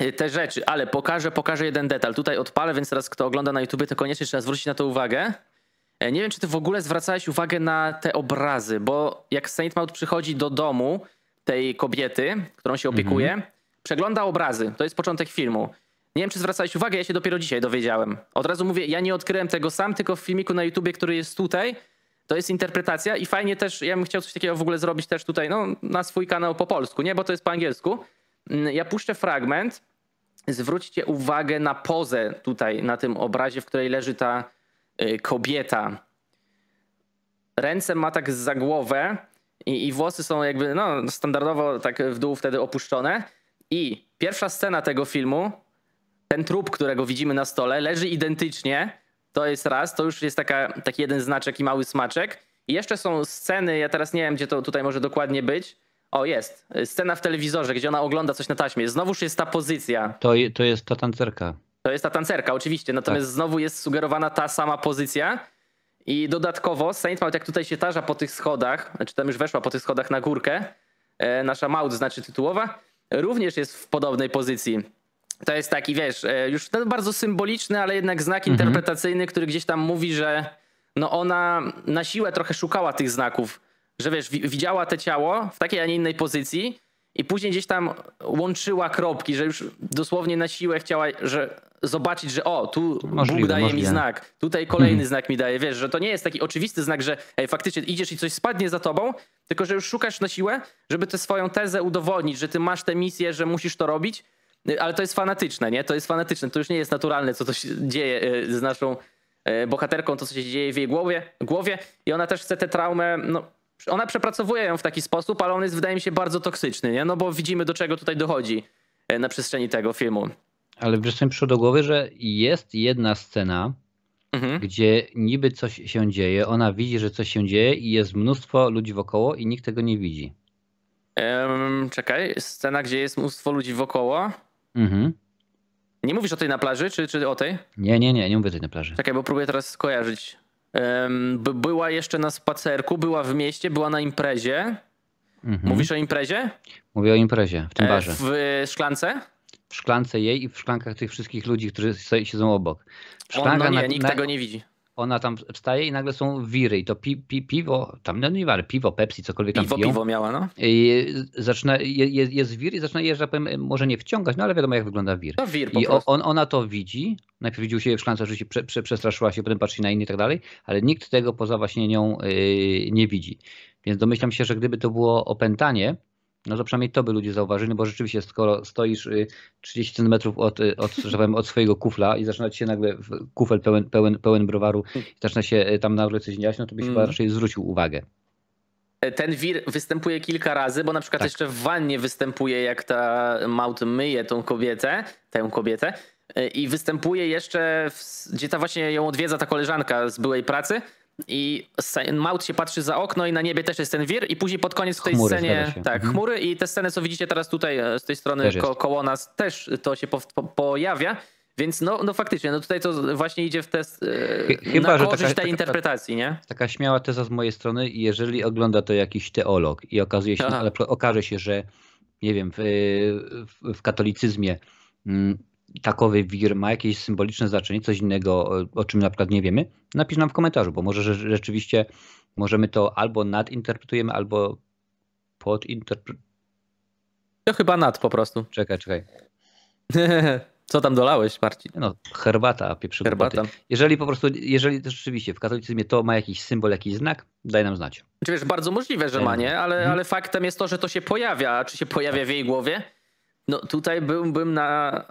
y, te rzeczy, ale pokażę, pokażę jeden detal. Tutaj odpalę, więc teraz kto ogląda na YouTube, to koniecznie trzeba zwrócić na to uwagę. E, Nie wiem, czy ty w ogóle zwracałeś uwagę na te obrazy, bo jak Saint Maud przychodzi do domu tej kobiety, którą się opiekuje, przegląda obrazy. To jest początek filmu. Nie wiem, czy zwracałeś uwagę, ja się dopiero dzisiaj dowiedziałem. Od razu mówię, ja nie odkryłem tego sam, tylko w filmiku na YouTubie, który jest tutaj, to jest interpretacja i fajnie też, ja bym chciał coś takiego w ogóle zrobić też tutaj, no, na swój kanał po polsku, nie, bo to jest po angielsku. Mm, Ja puszczę fragment. Zwróćcie uwagę na pozę tutaj, na tym obrazie, w której leży ta y, kobieta. Ręce ma tak za głowę i, i włosy są jakby, no, standardowo tak w dół wtedy opuszczone. I pierwsza scena tego filmu, ten trup, którego widzimy na stole, leży identycznie. To jest raz, to już jest taka, taki jeden znaczek i mały smaczek. I jeszcze są sceny, ja teraz nie wiem, gdzie to tutaj może dokładnie być. O, jest. Scena w telewizorze, gdzie ona ogląda coś na taśmie. Znowuż jest ta pozycja. To, je- to jest ta tancerka. To jest ta tancerka, oczywiście. Natomiast znowu jest sugerowana ta sama pozycja. I dodatkowo Saint Maud, jak tutaj się tarza po tych schodach, znaczy tam już weszła po tych schodach na górkę, e, nasza Maud znaczy tytułowa, również jest w podobnej pozycji. To jest taki, wiesz, e, już ten bardzo symboliczny, ale jednak znak interpretacyjny, który gdzieś tam mówi, że no ona na siłę trochę szukała tych znaków, że wiesz, wi- widziała te ciało w takiej, a nie innej pozycji i później gdzieś tam łączyła kropki, że już dosłownie na siłę chciała, że zobaczyć, że o, tu Możliwe, Bóg daje mi możliwe. znak, tutaj kolejny znak mi daje, wiesz, że to nie jest taki oczywisty znak, że ej, faktycznie idziesz i coś spadnie za tobą, tylko że już szukasz na siłę, żeby tę swoją tezę udowodnić, że ty masz tę misję, że musisz to robić, Y, ale to jest fanatyczne, nie? To jest fanatyczne, to już nie jest naturalne, co to się dzieje y, z naszą y, bohaterką, to co się dzieje w jej głowie, głowie i ona też chce tę traumę, no ona przepracowuje ją w taki sposób, ale on jest wydaje mi się bardzo toksyczny, nie? No bo widzimy do czego tutaj dochodzi na przestrzeni tego filmu. Ale wiesz co mi przyszło do głowy, że jest jedna scena, Mhm. gdzie niby coś się dzieje, ona widzi, że coś się dzieje i jest mnóstwo ludzi wokoło i nikt tego nie widzi. Em, czekaj, scena, gdzie jest mnóstwo ludzi wokoło. Mhm. Nie mówisz o tej na plaży, czy, czy o tej? Nie, nie, nie, nie mówię tutaj na plaży. Czekaj, bo próbuję teraz skojarzyć. By- była jeszcze na spacerku, była w mieście, była na imprezie. Mhm. Mówisz o imprezie? Mówię o imprezie, w tym E, barze. W e, szklance? W szklance jej i w szklankach tych wszystkich ludzi, którzy siedzą obok. O, no nie, nikt na- tego nie widzi. Ona tam wstaje i nagle są wiry i to pi, pi, piwo, tam no nie wiem, piwo, Pepsi, cokolwiek tam Piwo, piją. piwo miała, no. I zaczyna, je, je- jest wir i zaczyna je, że powiem, może nie wciągać, no ale wiadomo jak wygląda wir. No wir po I on, ona to widzi. Najpierw widzi u siebie w szklance, że się prze, prze, przestraszyła się, potem patrzy na innych i tak dalej, ale nikt tego poza właśnie nią yy, nie widzi. Więc domyślam się, że gdyby to było opętanie, no to przynajmniej to by ludzie zauważyli, bo rzeczywiście skoro stoisz y, 30 cm od, y, od, że powiem, od swojego kufla i zaczyna ci się nagle kufel pełen, pełen, pełen browaru i zaczyna się y, tam nagle coś dziać, no to byś Mm. chyba raczej zwrócił uwagę. Ten wir występuje kilka razy, bo na przykład Tak. jeszcze w wannie występuje, jak ta Maut myje tą kobietę, tę kobietę. e, I występuje jeszcze, w, gdzie ta właśnie ją odwiedza ta koleżanka z byłej pracy. I Maut się patrzy za okno i na niebie też jest ten wir i później pod koniec w tej Chmury, scenie, tak, Mhm. chmury i te sceny, co widzicie teraz tutaj e, z tej strony ko koło nas, też to się po po pojawia. Więc no, no faktycznie, no tutaj to właśnie idzie w test e, chyba, że taka- tej taka- interpretacji, nie? taka śmiała teza z mojej strony, jeżeli ogląda to jakiś teolog i okazuje się, Aha. ale okaże się, że nie wiem, w, w, w katolicyzmie mm, takowy wir ma jakieś symboliczne znaczenie, coś innego, o- czym na przykład nie wiemy, napisz nam w komentarzu, bo może że rzeczywiście możemy to albo nadinterpretujemy, albo podinterpretujemy. To chyba nad po prostu. Czekaj, czekaj. Co tam dolałeś, Marcin? No, herbata, pieprzyk. Herbata. Jeżeli po prostu, jeżeli rzeczywiście w katolicyzmie to ma jakiś symbol, jakiś znak, daj nam znać. Czy wiesz, bardzo możliwe, że ma, nie? Ale, Mhm. ale faktem jest to, że to się pojawia. Czy się pojawia w jej głowie? No tutaj byłbym na,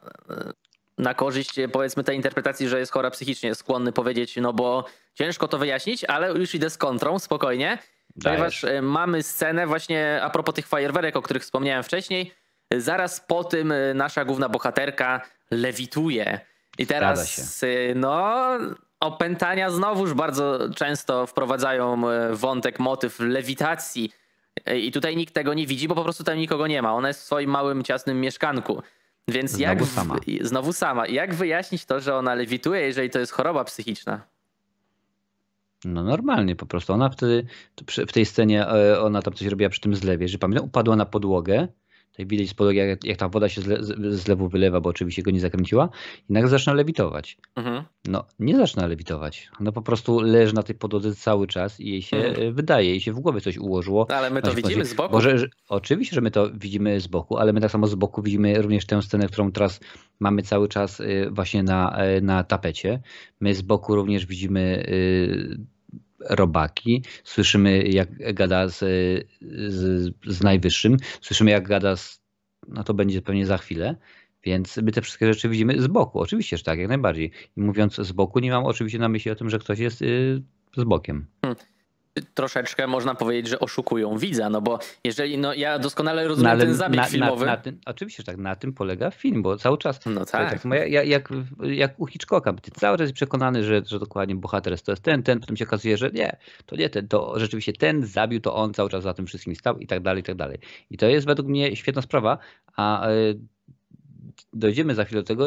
na korzyść powiedzmy tej interpretacji, że jest chora psychicznie, skłonny powiedzieć, no bo ciężko to wyjaśnić, ale już idę z kontrą, spokojnie. Ponieważ Dajesz. e, mamy scenę właśnie a propos tych fajerwerek, o których wspomniałem wcześniej. Zaraz po tym e, nasza główna bohaterka lewituje. I teraz, e, no, opętania znowuż bardzo często wprowadzają e, wątek, motyw lewitacji. E, I tutaj nikt tego nie widzi, bo po prostu tam nikogo nie ma. Ona jest w swoim małym, ciasnym mieszkanku. Więc Znowu jak. sama. Znowu sama. Jak wyjaśnić to, że ona lewituje, jeżeli to jest choroba psychiczna? No normalnie po prostu. Ona wtedy w tej scenie e, ona tam coś robiła przy tym zlewie, że pamiętam, upadła na podłogę. Tutaj widać podłogi, jak, jak ta woda się z, z zlewu wylewa, bo oczywiście go nie zakręciła. I nagle zaczyna lewitować. Mhm. No, nie zaczyna lewitować. Ona po prostu leży na tej podłodze cały czas i jej się Mhm. e, wydaje, jej się w głowie coś ułożyło. No, ale my to widzimy z boku. Bo że, oczywiście, że my to widzimy z boku, ale my tak samo z boku widzimy również tę scenę, którą teraz mamy cały czas y, właśnie na, y, na tapecie. My z boku również widzimy robaki, słyszymy jak gada z, z, z najwyższym, słyszymy jak gada z, no to będzie pewnie za chwilę, więc my te wszystkie rzeczy widzimy z boku. Oczywiście, że tak, jak najbardziej. I mówiąc z boku, nie mam oczywiście na myśli o tym, że ktoś jest y, z bokiem. Troszeczkę można powiedzieć, że oszukują widza, no bo jeżeli, no ja doskonale rozumiem ten zabieg filmowy. Na, tym, oczywiście, że tak, na tym polega film, bo cały czas. No Tak. tak. samo jak, jak, u Hitchcocka, ty cały czas jest przekonany, że, że dokładnie bohater jest, to jest ten, ten, potem się okazuje, że nie, to nie ten, to rzeczywiście ten zabił, to on cały czas za tym wszystkim stał i tak dalej, i tak dalej. I to jest według mnie świetna sprawa, a y, dojdziemy za chwilę do tego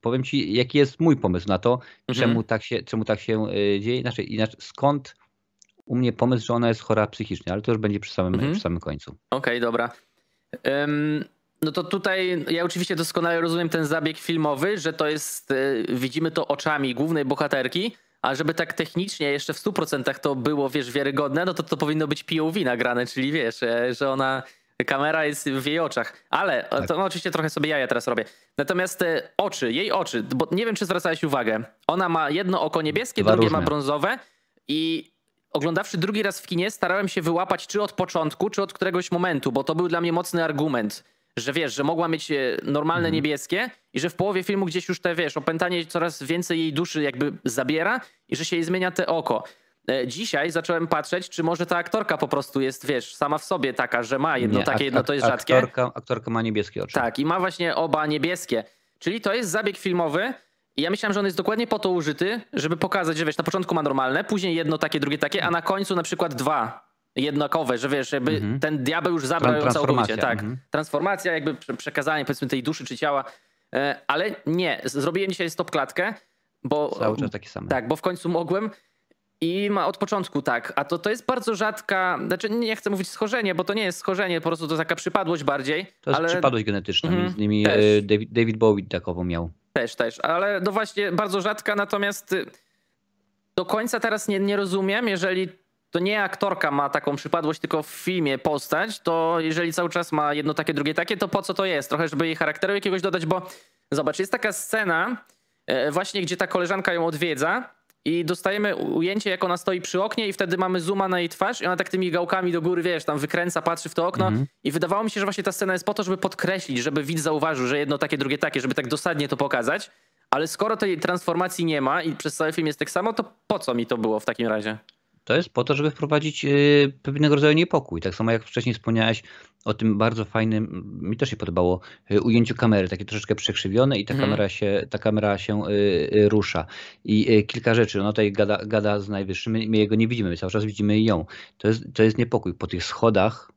powiem ci, jaki jest mój pomysł na to, Mhm. czemu tak się, czemu tak się y, dzieje, inaczej, inaczej, skąd u mnie pomysł, że ona jest chora psychicznie, ale to już będzie przy samym, Mhm. przy samym końcu. Okej, dobra. Ym, no to tutaj ja oczywiście doskonale rozumiem ten zabieg filmowy, że to jest, y, widzimy to oczami głównej bohaterki, a żeby tak technicznie jeszcze w 100% to było, wiesz, wiarygodne, no to to powinno być POV nagrane, czyli wiesz, e, że ona, kamera jest w jej oczach. Ale Tak. to no, oczywiście trochę sobie jaja teraz robię. Natomiast e, oczy, jej oczy, bo nie wiem, czy zwracałeś uwagę, ona ma jedno oko niebieskie, Dwa drugie ma różne. brązowe i oglądawszy drugi raz w kinie, starałem się wyłapać czy od początku, czy od któregoś momentu, bo to był dla mnie mocny argument, że wiesz, że mogła mieć e, normalne Mhm. niebieskie i że w połowie filmu gdzieś już te, wiesz, opętanie coraz więcej jej duszy jakby zabiera i że się jej zmienia te oko. E, Dzisiaj zacząłem patrzeć, czy może ta aktorka po prostu jest, wiesz, sama w sobie taka, że ma jedno Nie, takie, ak- jedno to jest rzadkie. Aktorka, aktorka ma niebieskie oczy. Tak, i ma właśnie oba niebieskie. Czyli to jest zabieg filmowy. I ja myślałem, że on jest dokładnie po to użyty, żeby pokazać, że wiesz, na początku ma normalne, później jedno takie, drugie takie, a na końcu na przykład dwa jednakowe, że wiesz, jakby Mhm. ten diabeł już zabrał ją całkowicie. Tak. mhm. Transformacja, jakby prze- przekazanie powiedzmy tej duszy czy ciała. E, Ale nie, zrobiłem dzisiaj stop klatkę, bo Cały czas takie same. tak, bo w końcu mogłem. I ma od początku tak, a to, to jest bardzo rzadka, znaczy nie chcę mówić schorzenie, bo to nie jest schorzenie, po prostu to taka przypadłość bardziej. To jest ale przypadłość genetyczna, Mhm, między innymi też. e, David, David Bowie takową miał. Też, też, ale no właśnie bardzo rzadka, natomiast y, do końca teraz nie, nie rozumiem, jeżeli to nie aktorka ma taką przypadłość, tylko w filmie postać, to jeżeli cały czas ma jedno takie, drugie takie, to po co to jest? Trochę, żeby jej charakteru jakiegoś dodać, bo zobacz, jest taka scena e, właśnie, gdzie ta koleżanka ją odwiedza i dostajemy ujęcie, jak ona stoi przy oknie i wtedy mamy zooma na jej twarz i ona tak tymi gałkami do góry, wiesz, tam wykręca, patrzy w to okno i wydawało mi się, że właśnie ta scena jest po to, żeby podkreślić, żeby widz zauważył, że jedno takie, drugie takie, żeby tak dosadnie to pokazać. Ale skoro tej transformacji nie ma i przez cały film jest tak samo, to po co mi to było w takim razie? To jest po to, żeby wprowadzić y, pewnego rodzaju niepokój. Tak samo jak wcześniej wspomniałeś o tym bardzo fajnym, mi też się podobało, y, ujęciu kamery, takie troszeczkę przekrzywione i ta Mhm. kamera się, ta kamera się y, rusza. I kilka rzeczy, no tutaj gada, gada z najwyższym, my, my jego nie widzimy, my cały czas widzimy ją. To jest, to jest niepokój. Po tych schodach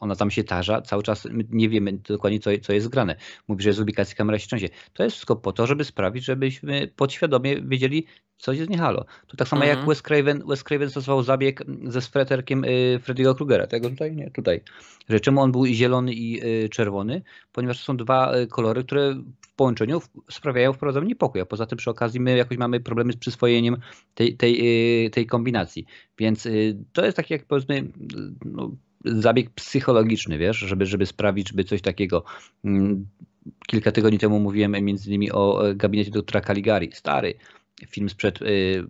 ona tam się tarza, cały czas nie wiemy dokładnie, co, co jest grane. Mówi, że z ubikacji kamera się trzęsie. To jest wszystko po to, żeby sprawić, żebyśmy podświadomie wiedzieli, coś jest nie halo. To tak samo Mhm. jak Wes Craven, Wes Craven stosował zabieg ze sweterkiem y, Freddy'ego Krugera. Tego tutaj? Nie, tutaj. Że czemu on był zielony i y, czerwony? Ponieważ to są dwa y, kolory, które w połączeniu w- sprawiają, wprowadzają niepokój. A poza tym przy okazji my jakoś mamy problemy z przyswojeniem tej, tej, y, tej kombinacji. Więc to jest taki jak powiedzmy no, zabieg psychologiczny, wiesz, żeby, żeby sprawić, żeby coś takiego. mm, Kilka tygodni temu mówiłem między innymi o e, gabinecie doktora Caligari. Stary film sprzed y,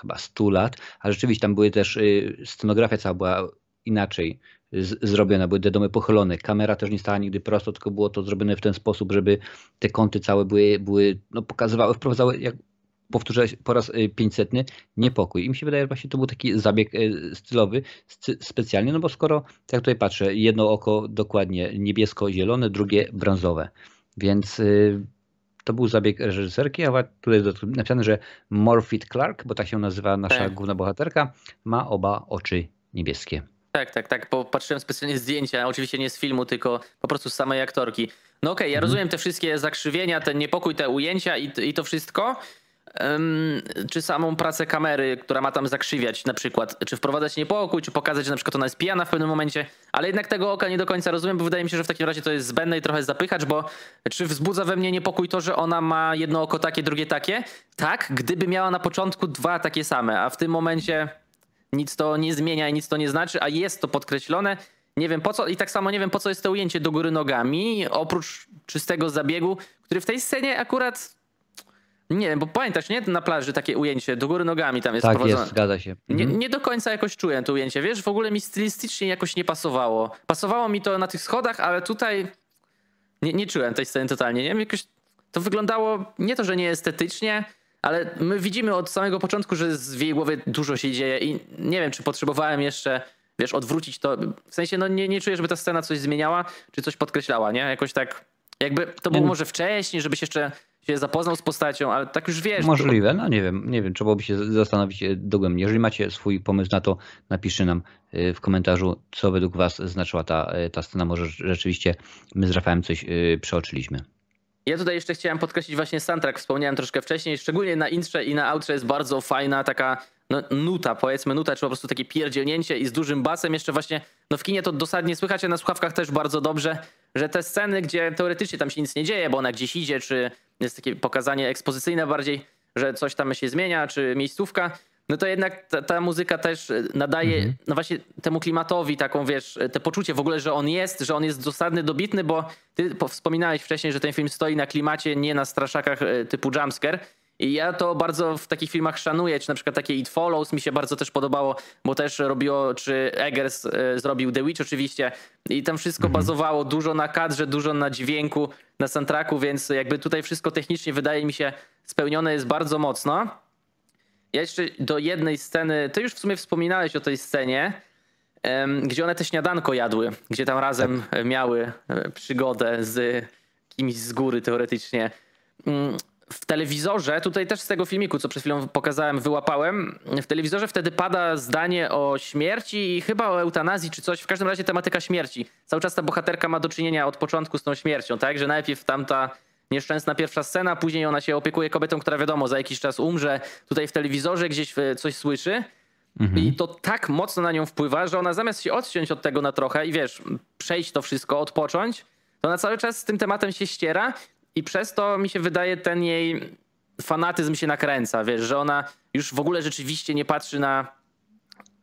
chyba 100 lat, a rzeczywiście tam były też, y, scenografia cała była inaczej z, zrobiona, były te domy pochylone, kamera też nie stała nigdy prosto, tylko było to zrobione w ten sposób, żeby te kąty całe były, były no, pokazywały, wprowadzały, jak powtórzę po raz y, 500, niepokój. I mi się wydaje, że właśnie to był taki zabieg y, stylowy specjalnie, no bo skoro, tak jak tutaj patrzę, jedno oko dokładnie niebiesko-zielone, drugie brązowe, więc y, to był zabieg reżyserki, a tutaj jest napisane, że Morfit Clark, bo tak się nazywa nasza Tak. główna bohaterka, ma oba oczy niebieskie. Tak, tak, tak. Bo patrzyłem specjalnie zdjęcia, oczywiście nie z filmu, tylko po prostu z samej aktorki. No okej, ja Mhm. rozumiem te wszystkie zakrzywienia, ten niepokój, te ujęcia i, i to wszystko. Czy samą pracę kamery, która ma tam zakrzywiać na przykład, czy wprowadzać niepokój, czy pokazać, że na przykład ona jest pijana w pewnym momencie, ale jednak tego oka nie do końca rozumiem, bo wydaje mi się, że w takim razie to jest zbędne i trochę zapychacz, bo czy wzbudza we mnie niepokój to, że ona ma jedno oko takie, drugie takie? Tak, gdyby miała na początku dwa takie same, a w tym momencie nic to nie zmienia i nic to nie znaczy, a jest to podkreślone. Nie wiem po co i tak samo nie wiem po co jest to ujęcie do góry nogami, oprócz czystego zabiegu, który w tej scenie akurat nie wiem, bo pamiętasz, nie? Na plaży takie ujęcie do góry nogami tam jest Tak prowadzone. jest, zgadza się. Nie, Mhm. nie do końca jakoś czułem to ujęcie, wiesz? W ogóle mi stylistycznie jakoś nie pasowało. Pasowało mi to na tych schodach, ale tutaj nie, nie czułem tej sceny totalnie. Nie wiem, jakoś to wyglądało nie to, że nie estetycznie, ale my widzimy od samego początku, że z- jej głowie dużo się dzieje i nie wiem, czy potrzebowałem jeszcze, wiesz, odwrócić to. W sensie, no nie, nie czuję, żeby ta scena coś zmieniała, czy coś podkreślała, nie? Jakoś tak, jakby to było Nie. może wcześniej, żebyś jeszcze się zapoznał z postacią, ale tak już wiesz. Możliwe, no nie wiem, nie wiem, trzeba byłoby się zastanowić dogłębnie. Jeżeli macie swój pomysł na to, napiszcie nam e, w komentarzu, co według was znaczyła ta, e, ta scena. Może rzeczywiście my z Rafałem coś e, przeoczyliśmy. Ja tutaj jeszcze chciałem podkreślić właśnie soundtrack, wspomniałem troszkę wcześniej, szczególnie na intrze i na outrze jest bardzo fajna taka no, nuta, powiedzmy nuta, czy po prostu takie pierdzielnięcie i z dużym basem jeszcze właśnie, no w kinie to dosadnie słychać, a na słuchawkach też bardzo dobrze, że te sceny, gdzie teoretycznie tam się nic nie dzieje, bo ona gdzieś idzie, czy jest takie pokazanie ekspozycyjne bardziej, że coś tam się zmienia, czy miejscówka, no to jednak ta, ta muzyka też nadaje, no właśnie temu klimatowi taką, wiesz, te poczucie w ogóle, że on jest, że on jest dosadny, dobitny, bo ty po- wspominałeś wcześniej, że ten film stoi na klimacie, nie na straszakach e, typu jumpscare. I ja to bardzo w takich filmach szanuję, czy na przykład takie It Follows mi się bardzo też podobało, bo też robiło, czy Eggers e, zrobił The Witch oczywiście i tam wszystko bazowało dużo na kadrze, dużo na dźwięku, na soundtracku, więc jakby tutaj wszystko technicznie wydaje mi się spełnione jest bardzo mocno. Ja jeszcze do jednej sceny, ty już w sumie wspominałeś o tej scenie, gdzie one te śniadanko jadły, gdzie tam razem e, miały e, przygodę z kimś z góry teoretycznie. Mm, W telewizorze, tutaj też z tego filmiku, co przed chwilą pokazałem, wyłapałem, w telewizorze wtedy pada zdanie o śmierci i chyba o eutanazji czy coś, w każdym razie tematyka śmierci. Cały czas ta bohaterka ma do czynienia od początku z tą śmiercią, tak? Że najpierw tamta nieszczęsna pierwsza scena, później ona się opiekuje kobietą, która wiadomo, za jakiś czas umrze, tutaj w telewizorze gdzieś e, coś słyszy. I to tak mocno na nią wpływa, że ona zamiast się odciąć od tego na trochę i wiesz, przejść to wszystko, odpocząć, to ona cały czas z tym tematem się ściera i przez to mi się wydaje ten jej fanatyzm się nakręca, wiesz, że ona już w ogóle rzeczywiście nie patrzy na,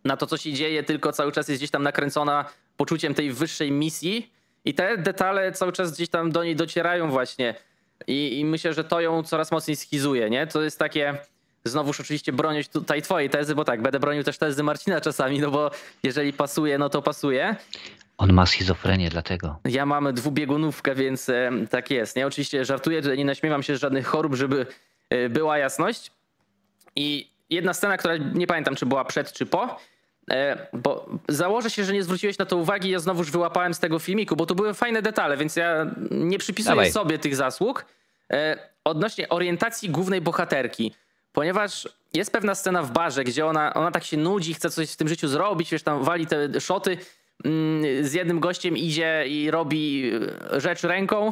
na to, co się dzieje, tylko cały czas jest gdzieś tam nakręcona poczuciem tej wyższej misji i te detale cały czas gdzieś tam do niej docierają właśnie i, i myślę, że to ją coraz mocniej schizuje, nie? To jest takie znowuż oczywiście bronić tutaj twojej tezy, bo tak, będę bronił też tezy Marcina czasami, no bo jeżeli pasuje, no to pasuje. On ma schizofrenię, dlatego. Ja mam dwubiegunówkę, więc e, tak jest. Nie, oczywiście żartuję, że nie naśmiewam się z żadnych chorób, żeby e, była jasność. I jedna scena, która nie pamiętam, czy była przed, czy po, e, bo założę się, że nie zwróciłeś na to uwagi, ja znowuż wyłapałem z tego filmiku, bo tu były fajne detale, więc ja nie przypisuję Dawaj. sobie tych zasług. Odnośnie orientacji głównej bohaterki, ponieważ jest pewna scena w barze, gdzie ona, ona tak się nudzi, chce coś w tym życiu zrobić, wiesz, tam wali te szoty, z jednym gościem idzie i robi e, rzecz ręką,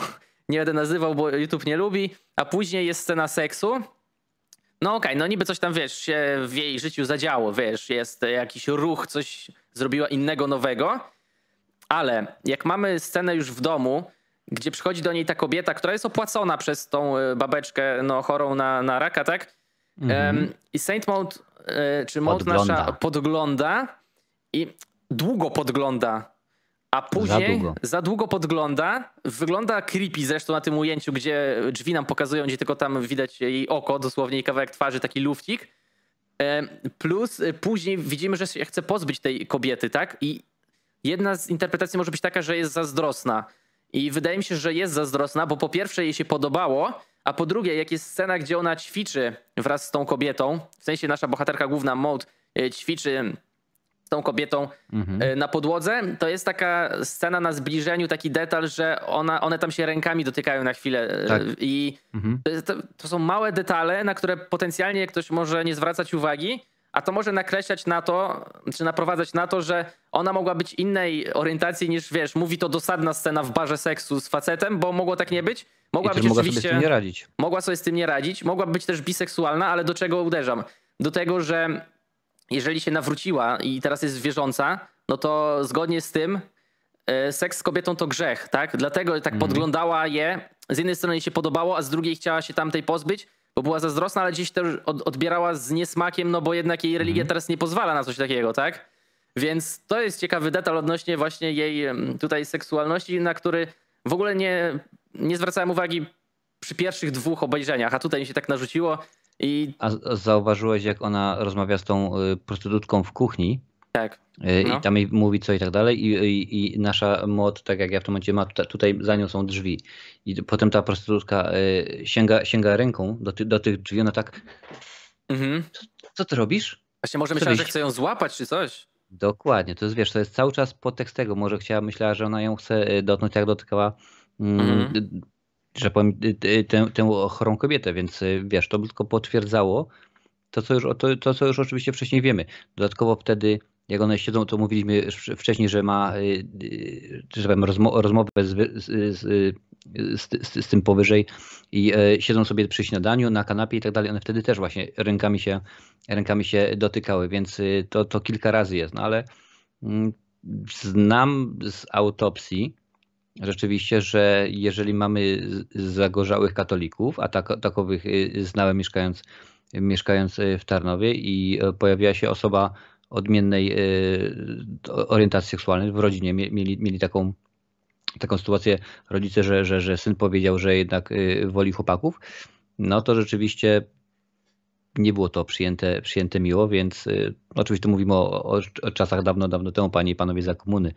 nie będę nazywał, bo YouTube nie lubi, a później jest scena seksu. No okej, no niby coś tam, wiesz, się w jej życiu zadziało, wiesz, jest jakiś ruch, coś zrobiła innego, nowego, ale jak mamy scenę już w domu, gdzie przychodzi do niej ta kobieta, która jest opłacona przez tą e, babeczkę no, chorą na, na raka, tak? Em, I Saint Maud, e, czy Maud Podgląda. nasza podgląda i długo podgląda, a później długo. za długo podgląda. Wygląda creepy zresztą na tym ujęciu, gdzie drzwi nam pokazują, gdzie tylko tam widać jej oko, dosłownie jej kawałek twarzy, taki lufcik. E, Plus e, później widzimy, że się chce pozbyć tej kobiety, tak? I jedna z interpretacji może być taka, że jest zazdrosna. I wydaje mi się, że jest zazdrosna, bo po pierwsze jej się podobało, a po drugie, jak jest scena, gdzie ona ćwiczy wraz z tą kobietą, w sensie nasza bohaterka główna, Maud, e, ćwiczy tą kobietą e, na podłodze, to jest taka scena na zbliżeniu, taki detal, że ona, one tam się rękami dotykają na chwilę. Tak. I Mhm. to, to, są małe detale, na które potencjalnie ktoś może nie zwracać uwagi, a to może nakreślać na to, czy naprowadzać na to, że ona mogła być innej orientacji niż, wiesz, mówi to dosadna scena w barze seksu z facetem, bo mogło tak nie być. Mogła być mogła sobie z oczywiście, tym nie radzić. mogła sobie z tym nie radzić, mogła być też biseksualna, ale do czego uderzam? Do tego, że jeżeli się nawróciła i teraz jest wierząca, no to zgodnie z tym e, seks z kobietą to grzech, tak? Dlatego tak podglądała je. Z jednej strony jej się podobało, a z drugiej chciała się tamtej pozbyć, bo była zazdrosna, ale gdzieś też od, odbierała z niesmakiem, no bo jednak jej religia teraz nie pozwala na coś takiego, tak? Więc to jest ciekawy detal odnośnie właśnie jej em, tutaj seksualności, na który w ogóle nie, nie zwracałem uwagi przy pierwszych dwóch obejrzeniach, a tutaj mi się tak narzuciło i A zauważyłeś, jak ona rozmawia z tą y, prostytutką w kuchni tak. y, No. i tam jej mówi co i tak dalej i, i, i nasza mod, tak jak ja w tym momencie ma, tutaj, za nią są drzwi i potem ta prostytutka y, sięga, sięga ręką do, ty, do tych drzwi, ona tak, Mhm. co ty robisz? Właśnie może myślała, że chce ją złapać czy coś. Dokładnie, to jest wiesz, to jest cały czas podtekst tego. Może chciała, myślała, że ona ją chce dotknąć, jak dotykała, mm, Mhm. Że powiem, y, y, tę, tę chorą kobietę, więc y, wiesz, to tylko potwierdzało to co, już, to, to, co już oczywiście wcześniej wiemy. Dodatkowo wtedy, jak one siedzą, to mówiliśmy wcześniej, że ma, że powiem, rozmo, rozmowę z, z, z, z, z, z tym powyżej i e, siedzą sobie przy śniadaniu na kanapie i tak dalej. One wtedy też właśnie rękami się, rękami się dotykały, więc to, to kilka razy jest. No ale mm, znam z autopsji rzeczywiście, że jeżeli mamy zagorzałych katolików, a tak, takowych y, znałem mieszkając, mieszkając y, w Tarnowie i e, pojawiła się osoba odmiennej y, orientacji seksualnej w rodzinie, mie- mieli, mieli taką taką sytuację rodzice, że, że, że syn powiedział, że jednak y, woli chłopaków, no to rzeczywiście nie było to przyjęte, przyjęte miło, więc y, oczywiście mówimy o, o, czasach dawno, dawno temu, panie i panowie z Akumuny.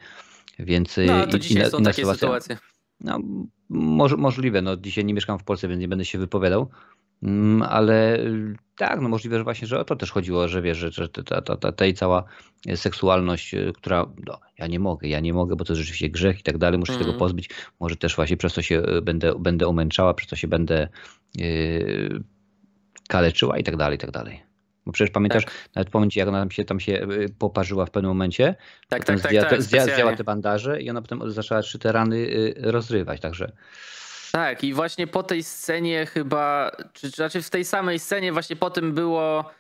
Więc, y, No to i- dzisiaj inna- są inna takie sytuacja. sytuacje. No, może, możliwe, no dzisiaj nie mieszkam w Polsce, więc nie będę się wypowiadał, Mm, ale y, tak, no możliwe, że właśnie, że o to też chodziło, że wiesz, że, że ta, ta, ta, ta cała seksualność, y, która, no, ja nie mogę, ja nie mogę, bo to jest rzeczywiście grzech i tak dalej, muszę się tego Mhm. pozbyć, może też właśnie przez to się y, będę, będę umęczała, przez to się będę yy, kaleczyła i tak dalej, i tak dalej. Bo przecież pamiętasz, nawet w momencie, jak ona tam się, tam się y, poparzyła w pewnym momencie, Tak, tak, tak, zdjęła, tak, te- zdjęła, zdjęła specjalnie. te bandaże i ona potem zaczęła trzy te rany y, rozrywać, także Tak, i właśnie po tej scenie chyba, czy, czy znaczy w tej samej scenie właśnie po tym było,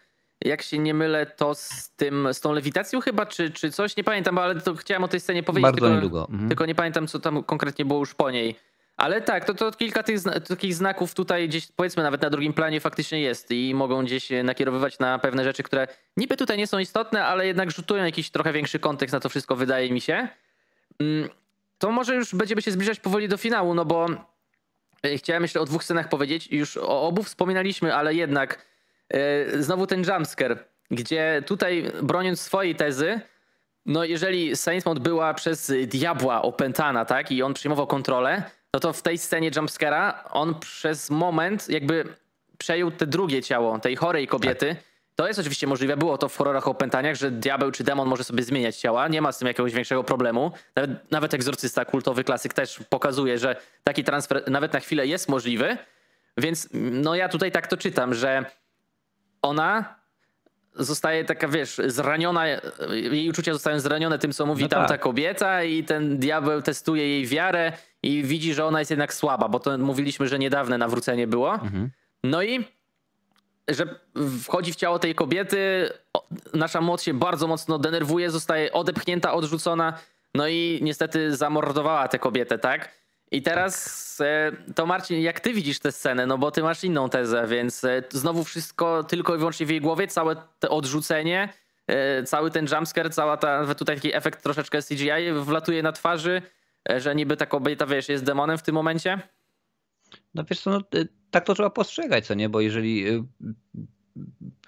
jak się nie mylę, to z tym, z tą lewitacją chyba, czy, czy coś, nie pamiętam, ale to chciałem o tej scenie powiedzieć, Bardzo tylko, niedługo. Mhm. tylko nie pamiętam, co tam konkretnie było już po niej. Ale tak, to, to kilka tych takich znaków tutaj gdzieś powiedzmy nawet na drugim planie faktycznie jest i mogą gdzieś nakierowywać na pewne rzeczy, które niby tutaj nie są istotne, ale jednak rzutują jakiś trochę większy kontekst na to wszystko, wydaje mi się. Mm, To może już będziemy się zbliżać powoli do finału, no bo e, chciałem jeszcze o dwóch scenach powiedzieć. Już o obu wspominaliśmy, ale jednak e, znowu ten jumpscare, gdzie tutaj broniąc swojej tezy, no jeżeli Saints była przez diabła opętana, tak, i on przyjmował kontrolę, no to w tej scenie jumpscare'a on przez moment jakby przejął te drugie ciało, tej chorej kobiety. To jest oczywiście możliwe, było to w horrorach o opętaniach, że diabeł czy demon może sobie zmieniać ciała, nie ma z tym jakiegoś większego problemu. Nawet, nawet egzorcysta, kultowy klasyk też pokazuje, że taki transfer nawet na chwilę jest możliwy. Więc no ja tutaj tak to czytam, że ona zostaje taka, wiesz, zraniona, jej uczucia zostają zranione tym, co mówi No tamta tak. kobieta i ten diabeł testuje jej wiarę i widzi, że ona jest jednak słaba, bo to mówiliśmy, że niedawne nawrócenie było. Mhm. No i że wchodzi w ciało tej kobiety, nasza moc się bardzo mocno denerwuje, zostaje odepchnięta, odrzucona, no i niestety zamordowała tę kobietę, tak? I teraz e, to Marcin, jak ty widzisz tę scenę, no bo ty masz inną tezę, więc e, znowu wszystko tylko i wyłącznie w jej głowie, całe to odrzucenie, e, cały ten jumpscare, cała ta, tutaj taki efekt troszeczkę CGI wlatuje na twarzy, że niby ta kobieta, wiesz, jest demonem w tym momencie. No wiesz co, no, tak to trzeba postrzegać, co nie? Bo jeżeli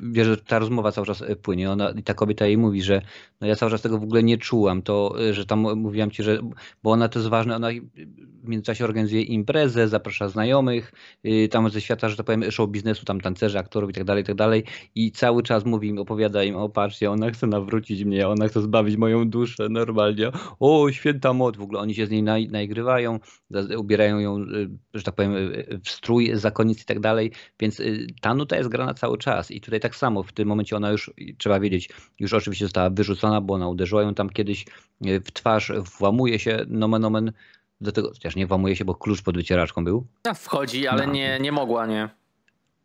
wiesz, że ta rozmowa cały czas y, płynie, ona, i ta kobieta jej mówi, że no ja cały czas tego w ogóle nie czułam, to, y, że tam mówiłam ci, że, bo ona to jest ważne, ona w międzyczasie organizuje imprezę, zaprasza znajomych, y, tam ze świata, że tak powiem, show biznesu, tam tancerzy, aktorów i tak dalej, i tak dalej. I cały czas mówi im, opowiada im, o patrzcie, ona chce nawrócić mnie, ona chce zbawić moją duszę normalnie, o święta moc, w ogóle oni się z niej naj, naigrywają, ubierają ją, y, że tak powiem, w strój zakonnic i tak dalej, więc y, ta nuta jest grana cały czas. I tutaj tak samo, w tym momencie ona już, trzeba wiedzieć, już oczywiście została wyrzucona, bo ona uderzyła ją tam kiedyś y, w twarz, włamuje się nomen omen, do tego, chociaż nie włamuje się, bo klucz pod wycieraczką był, No, wchodzi, ale No. nie, nie mogła, nie.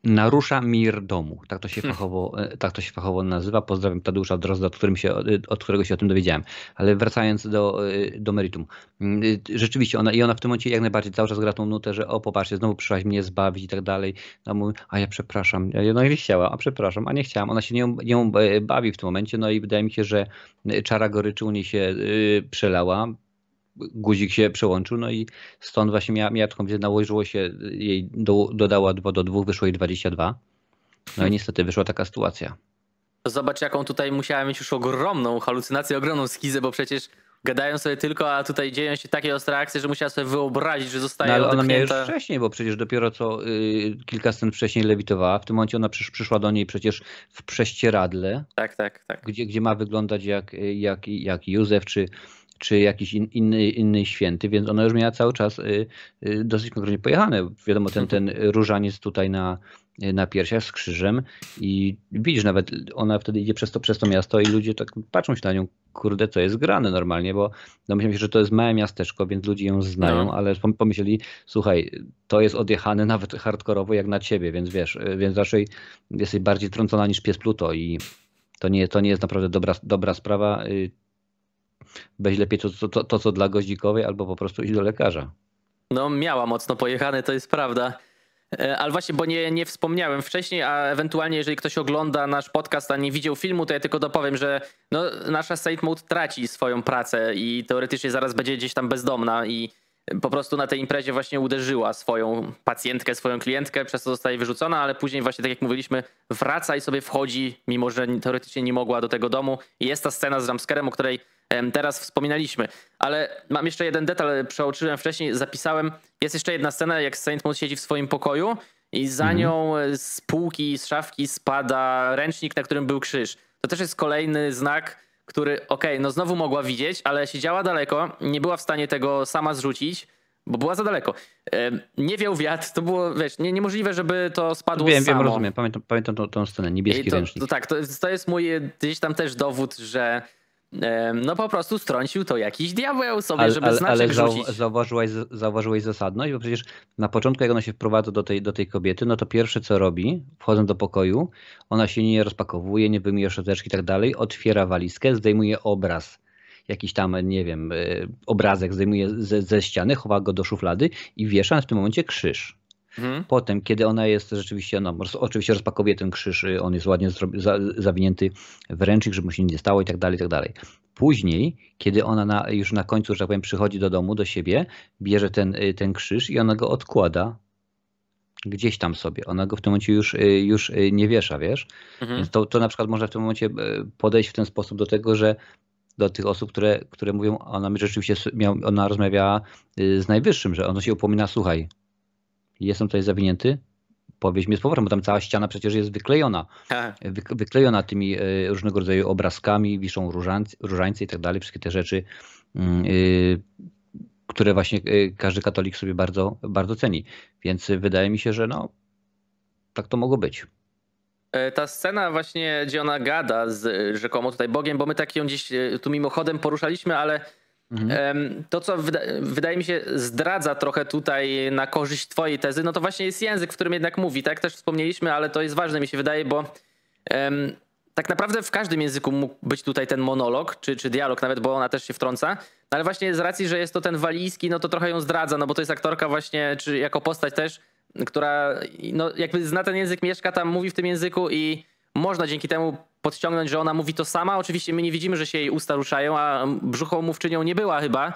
Narusza mir domu. Tak to się fachowo, e, tak to się fachowo nazywa. Pozdrawiam Tadeusza Drozda, od, którym się, od którego się o tym dowiedziałem. Ale wracając do, e, do meritum. Mm, y, Rzeczywiście ona i ona w tym momencie jak najbardziej cały czas gra tą nutę, że o popatrzcie, znowu przyszłaś mnie zbawić i tak dalej. A mówi, a ja przepraszam. Ja no nie chciała, a przepraszam, a nie chciałam. Ona się nią, nią e, bawi w tym momencie, no i wydaje mi się, że e, czara goryczy u niej się przelała. Guzik się przełączył, no i stąd właśnie miała, miała taką, nałożyło się, jej do, dodała 2 do 2, wyszło jej 22. No i niestety wyszła taka sytuacja. Zobacz, jaką tutaj musiała mieć już ogromną halucynację, ogromną schizę, bo przecież gadają sobie tylko, a tutaj dzieją się takie ostre akcje, że musiała sobie wyobrazić, że zostaje No ale ona miała już wcześniej, bo przecież dopiero co y, kilka scen wcześniej lewitowała. W tym momencie ona przysz, przyszła do niej przecież w prześcieradle, Tak, tak, tak. gdzie, gdzie ma wyglądać jak, jak, jak Józef czy, czy jakiś in, inny, inny święty, więc ona już miała cały czas y, y, dosyć konkretnie pojechane. Wiadomo, ten, ten różaniec tutaj na, na piersiach z krzyżem i widzisz, nawet ona wtedy idzie przez to, przez to miasto i ludzie tak patrzą się na nią, kurde, co jest grane normalnie, bo domyślam się, że to jest małe miasteczko, więc ludzie ją znają, No. ale pom- pomyśleli, słuchaj, to jest odjechane nawet hardkorowo jak na ciebie, więc wiesz, y, więc raczej jesteś bardziej trącona niż pies Pluto i to nie, to nie jest naprawdę dobra, dobra sprawa. Weź lepiej to, to, to, to, co dla goździkowej, albo po prostu iść do lekarza. No miała mocno pojechane, to jest prawda. E, Ale właśnie, bo nie, nie wspomniałem wcześniej, a ewentualnie jeżeli ktoś ogląda nasz podcast, a nie widział filmu, to ja tylko dopowiem, że no, nasza Saint Mode traci swoją pracę i teoretycznie zaraz będzie gdzieś tam bezdomna i po prostu na tej imprezie właśnie uderzyła swoją pacjentkę, swoją klientkę, przez co zostaje wyrzucona, ale później właśnie, tak jak mówiliśmy, wraca i sobie wchodzi, mimo że teoretycznie nie mogła do tego domu. I jest ta scena z jumpscarem, o której teraz wspominaliśmy. Ale mam jeszcze jeden detal, przeoczyłem wcześniej, zapisałem. Jest jeszcze jedna scena, jak Saint Maud siedzi w swoim pokoju i za Mhm. nią z półki, z szafki spada ręcznik, na którym był krzyż. To też jest kolejny znak, który, okej, no znowu mogła widzieć, ale siedziała daleko, nie była w stanie tego sama zrzucić, bo była za daleko. Nie wiał wiatr, to było, wiesz, nie, niemożliwe, żeby to spadło wiem, samo. wiem, rozumiem. Pamiętam, pamiętam tą, tą scenę, niebieski I to, ręcznik. to tak, to, to jest mój e, gdzieś tam też dowód, że no po prostu strącił to jakiś diabeł sobie, Ale, żeby ale, znaczek ale zau, rzucić. zauważyłaś, zauważyłeś zasadność, bo przecież na początku, jak ona się wprowadza do tej, do tej kobiety, no to pierwsze co robi, wchodząc do pokoju, ona się nie rozpakowuje, nie wyjmuje szczoteczki i tak dalej, otwiera walizkę, zdejmuje obraz, jakiś tam, nie wiem, y, obrazek zdejmuje ze, ze ściany, chowa go do szuflady i wiesza w tym momencie krzyż. Mhm. Potem, kiedy ona jest rzeczywiście, no oczywiście rozpakowuje ten krzyż, y, on jest ładnie za, zawinięty w ręcznik, żeby mu się nic nie stało i tak dalej, i tak dalej. Później, kiedy ona na, już na końcu, że tak powiem, przychodzi do domu, do siebie, bierze ten, y, ten krzyż i ona go odkłada gdzieś tam sobie. Ona go w tym momencie już, y, już nie wiesza, wiesz? Mhm. Więc to, to na przykład można w tym momencie podejść w ten sposób do tego, że do tych osób, które, które mówią, ona rzeczywiście miał, ona rozmawiała z najwyższym, że ona się upomina, słuchaj, jestem tutaj zawinięty, powieź mnie z powrotem, bo tam cała ściana przecież jest wyklejona, wy, wyklejona tymi y, różnego rodzaju obrazkami, wiszą różańce, różańce i tak dalej, wszystkie te rzeczy, mm, y, które właśnie y, każdy katolik sobie bardzo, bardzo ceni. Więc wydaje mi się, że no, tak to mogło być. E, Ta scena właśnie, gdzie ona gada z rzekomo tutaj Bogiem, bo my tak ją gdzieś tu mimochodem poruszaliśmy, ale Mhm. to, co wyda wydaje mi się zdradza trochę tutaj na korzyść twojej tezy, no to właśnie jest język, w którym jednak mówi, tak też wspomnieliśmy, ale to jest ważne mi się wydaje, bo em, tak naprawdę w każdym języku mógł być tutaj ten monolog, czy, czy dialog nawet, bo ona też się wtrąca, no ale właśnie z racji, że jest to ten walijski, no to trochę ją zdradza, no bo to jest aktorka właśnie, czy jako postać też, która no jakby zna ten język, mieszka tam, mówi w tym języku i można dzięki temu podciągnąć, że ona mówi to sama. Oczywiście my nie widzimy, że się jej usta ruszają, a brzuchomówczynią nie była chyba,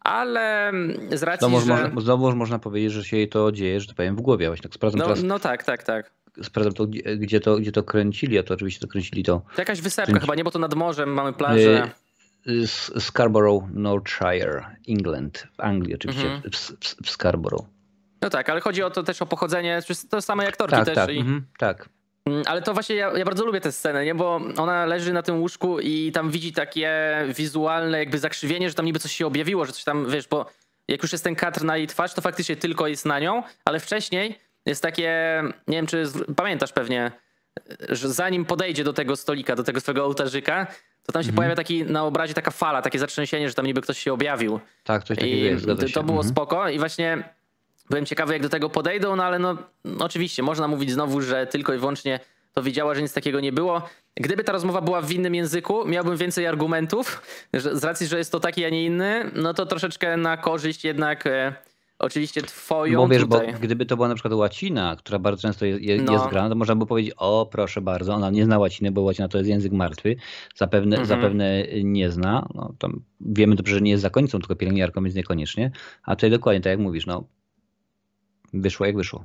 ale z racji, Znowu, że... można, znowu można powiedzieć, że się jej to dzieje, że tak powiem, w głowie. Właśnie tak sprawdzam No, teraz, no tak, tak, tak. sprawdzam to, gdzie, to, gdzie to kręcili, a to oczywiście to kręcili to To jakaś wysepka Kręci- chyba, nie? Bo to nad morzem mamy plażę. y, Scarborough, Northshire, England, w Anglii oczywiście, Mhm. w, w, w Scarborough. No tak, ale chodzi o to też o pochodzenie, to samej aktorki Tak, też. tak, i... mhm, tak. Mm, Ale to właśnie ja, ja bardzo lubię tę scenę, nie? Bo ona leży na tym łóżku i tam widzi takie wizualne jakby zakrzywienie, że tam niby coś się objawiło, że coś tam, wiesz, bo jak już jest ten kadr na jej twarz, to faktycznie tylko jest na nią, ale wcześniej jest takie, nie wiem czy pamiętasz pewnie, że zanim podejdzie do tego stolika, do tego swojego ołtarzyka, to tam się pojawia taki na obrazie taka fala, takie zatrzęsienie, że tam niby ktoś się objawił. Tak, coś takiego I jest, to, się. to było Mhm. spoko i właśnie byłem ciekawy jak do tego podejdą, no ale no, no oczywiście można mówić znowu, że tylko i wyłącznie to wiedziała, że nic takiego nie było. Gdyby ta rozmowa była w innym języku, miałbym więcej argumentów, że z racji, że jest to taki, a nie inny, no to troszeczkę na korzyść jednak e, oczywiście twoją Bo wiesz, bo tutaj. gdyby to była na przykład łacina, która bardzo często jest, jest, No. jest grana, to można by powiedzieć, o proszę bardzo, ona nie zna łaciny, bo łacina to jest język martwy, zapewne, Mhm. zapewne nie zna, no, wiemy dobrze, że nie jest zakonnicą, tylko pielęgniarką, więc niekoniecznie, a tutaj dokładnie tak jak mówisz, no wyszło jak wyszło.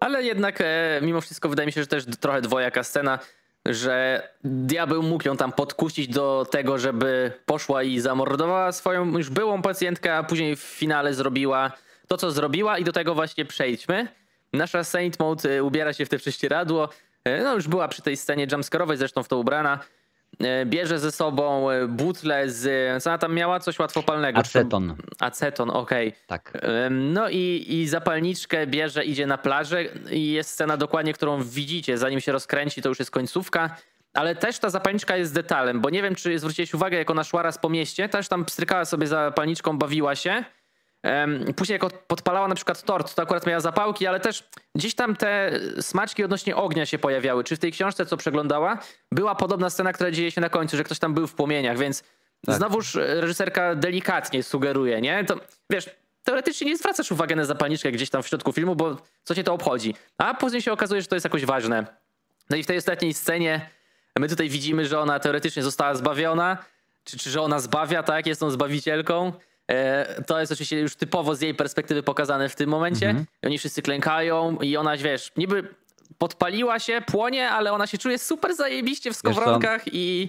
Ale jednak e, mimo wszystko wydaje mi się, że też trochę dwojaka scena, że diabeł mógł ją tam podkusić do tego, żeby poszła i zamordowała swoją już byłą pacjentkę, a później w finale zrobiła to, co zrobiła i do tego właśnie przejdźmy. Nasza Saint Maud e, ubiera się w te prześcieradło. E, No już była przy tej scenie jumpscare'owej, zresztą w to ubrana. E, Bierze ze sobą e, butlę z... Co ona tam miała? Coś łatwopalnego. Aceton, Aceton, okej. tak. Em, No i, i zapalniczkę bierze, idzie na plażę i jest scena dokładnie, którą widzicie. Zanim się rozkręci, to już jest końcówka. Ale też ta zapalniczka jest detalem, bo nie wiem, czy zwróciłeś uwagę, jak ona szła raz po mieście, też tam pstrykała sobie zapalniczką, bawiła się. Później jak od- podpalała na przykład tort, to akurat miała zapałki, ale też gdzieś tam te smaczki odnośnie ognia się pojawiały. Czy w tej książce, co przeglądała, była podobna scena, która dzieje się na końcu, że ktoś tam był w płomieniach, więc Tak. znowuż e, reżyserka delikatnie sugeruje, nie? To wiesz, teoretycznie nie zwracasz uwagi na zapalniczkę gdzieś tam w środku filmu, bo co cię to obchodzi. A później się okazuje, że to jest jakoś ważne. No i w tej ostatniej scenie my tutaj widzimy, że ona teoretycznie została zbawiona, czy, czy że ona zbawia, tak? Jest tą zbawicielką. E, To jest oczywiście już typowo z jej perspektywy pokazane w tym momencie. Mhm. Oni wszyscy klękają i ona, wiesz, niby podpaliła się, płonie, ale ona się czuje super zajebiście w skowronkach i...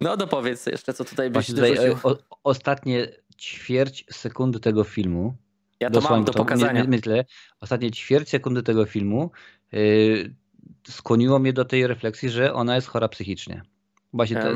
No dopowiedz jeszcze, co tutaj byś tutaj dorzucił. e, o, ostatnie ćwierć sekundy tego filmu, Ja to mam do to pokazania. My, myślę, ostatnie ćwierć sekundy tego filmu yy, skłoniło mnie do tej refleksji, że ona jest chora psychicznie. Właśnie ta,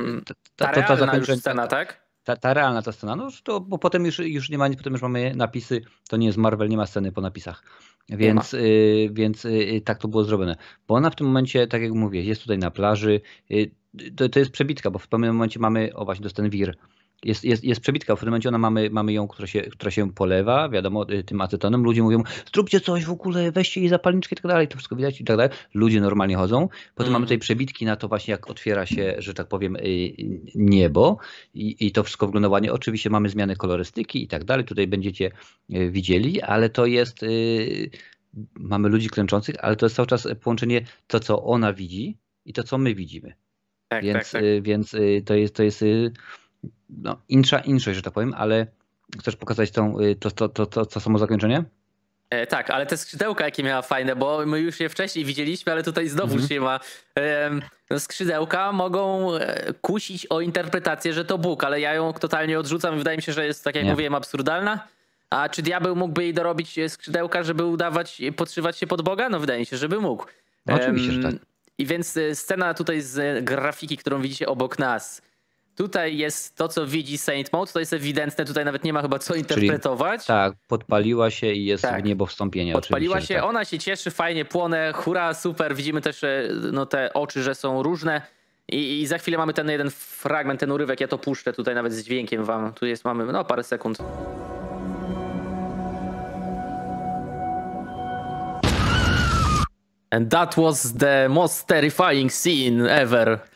ta, Ta ta, zakończenie. scena, tak? ta, ta realna ta scena, no to bo potem już, już nie ma, potem już mamy napisy, to nie jest Marvel, nie ma sceny po napisach. Więc, y, więc y, tak to było zrobione. Bo ona w tym momencie, tak jak mówię, jest tutaj na plaży. Y, to, to jest przebitka, bo w pewnym momencie mamy, o właśnie, to jest ten wir jest, jest, jest przebitka. W tym momencie ona mamy, mamy ją, która się, która się polewa, wiadomo, y, tym acetonem. Ludzie mówią, zróbcie coś w ogóle, weźcie jej zapalniczkę i tak dalej, to wszystko widać i tak dalej. Ludzie normalnie chodzą. Potem mm. mamy tutaj przebitki na to właśnie, jak otwiera się, że tak powiem, y, niebo i, i to wszystko wygląda ładnie. Oczywiście mamy zmiany kolorystyki i tak dalej. Tutaj będziecie y, widzieli, ale to jest... Mamy ludzi klęczących, ale to jest cały czas połączenie to, co ona widzi i to, co my widzimy. Tak, więc, tak, tak. więc to jest, to jest no, insza inszość, że tak powiem, ale chcesz pokazać tą, y, to, to, to, to, to samo zakończenie? E, tak, ale te skrzydełka jakie miała fajne, bo my już je wcześniej widzieliśmy, ale tutaj znowu mhm. się ma. E, skrzydełka mogą e, kusić o interpretację, że to Bóg, ale ja ją totalnie odrzucam. Wydaje mi się, że jest, tak jak Nie. mówiłem, absurdalna. A czy diabeł mógłby jej dorobić skrzydełka, żeby udawać, podszywać się pod Boga? No wydaje mi się, żeby mógł. No, oczywiście, że tak. I więc e, scena tutaj z grafiki, którą widzicie obok nas, Tutaj jest to, co widzi Saint Maud, to jest ewidentne, tutaj nawet nie ma chyba co interpretować. Czyli, tak, podpaliła się i jest tak. w niebo wstąpienie. Podpaliła się, tak. ona się cieszy, fajnie płonę, hura, super. Widzimy też no, te oczy, że są różne. I, I, za chwilę mamy ten jeden fragment, ten urywek, ja to puszczę tutaj nawet z dźwiękiem wam. Tu jest, mamy no parę sekund. And that was the most terrifying scene ever.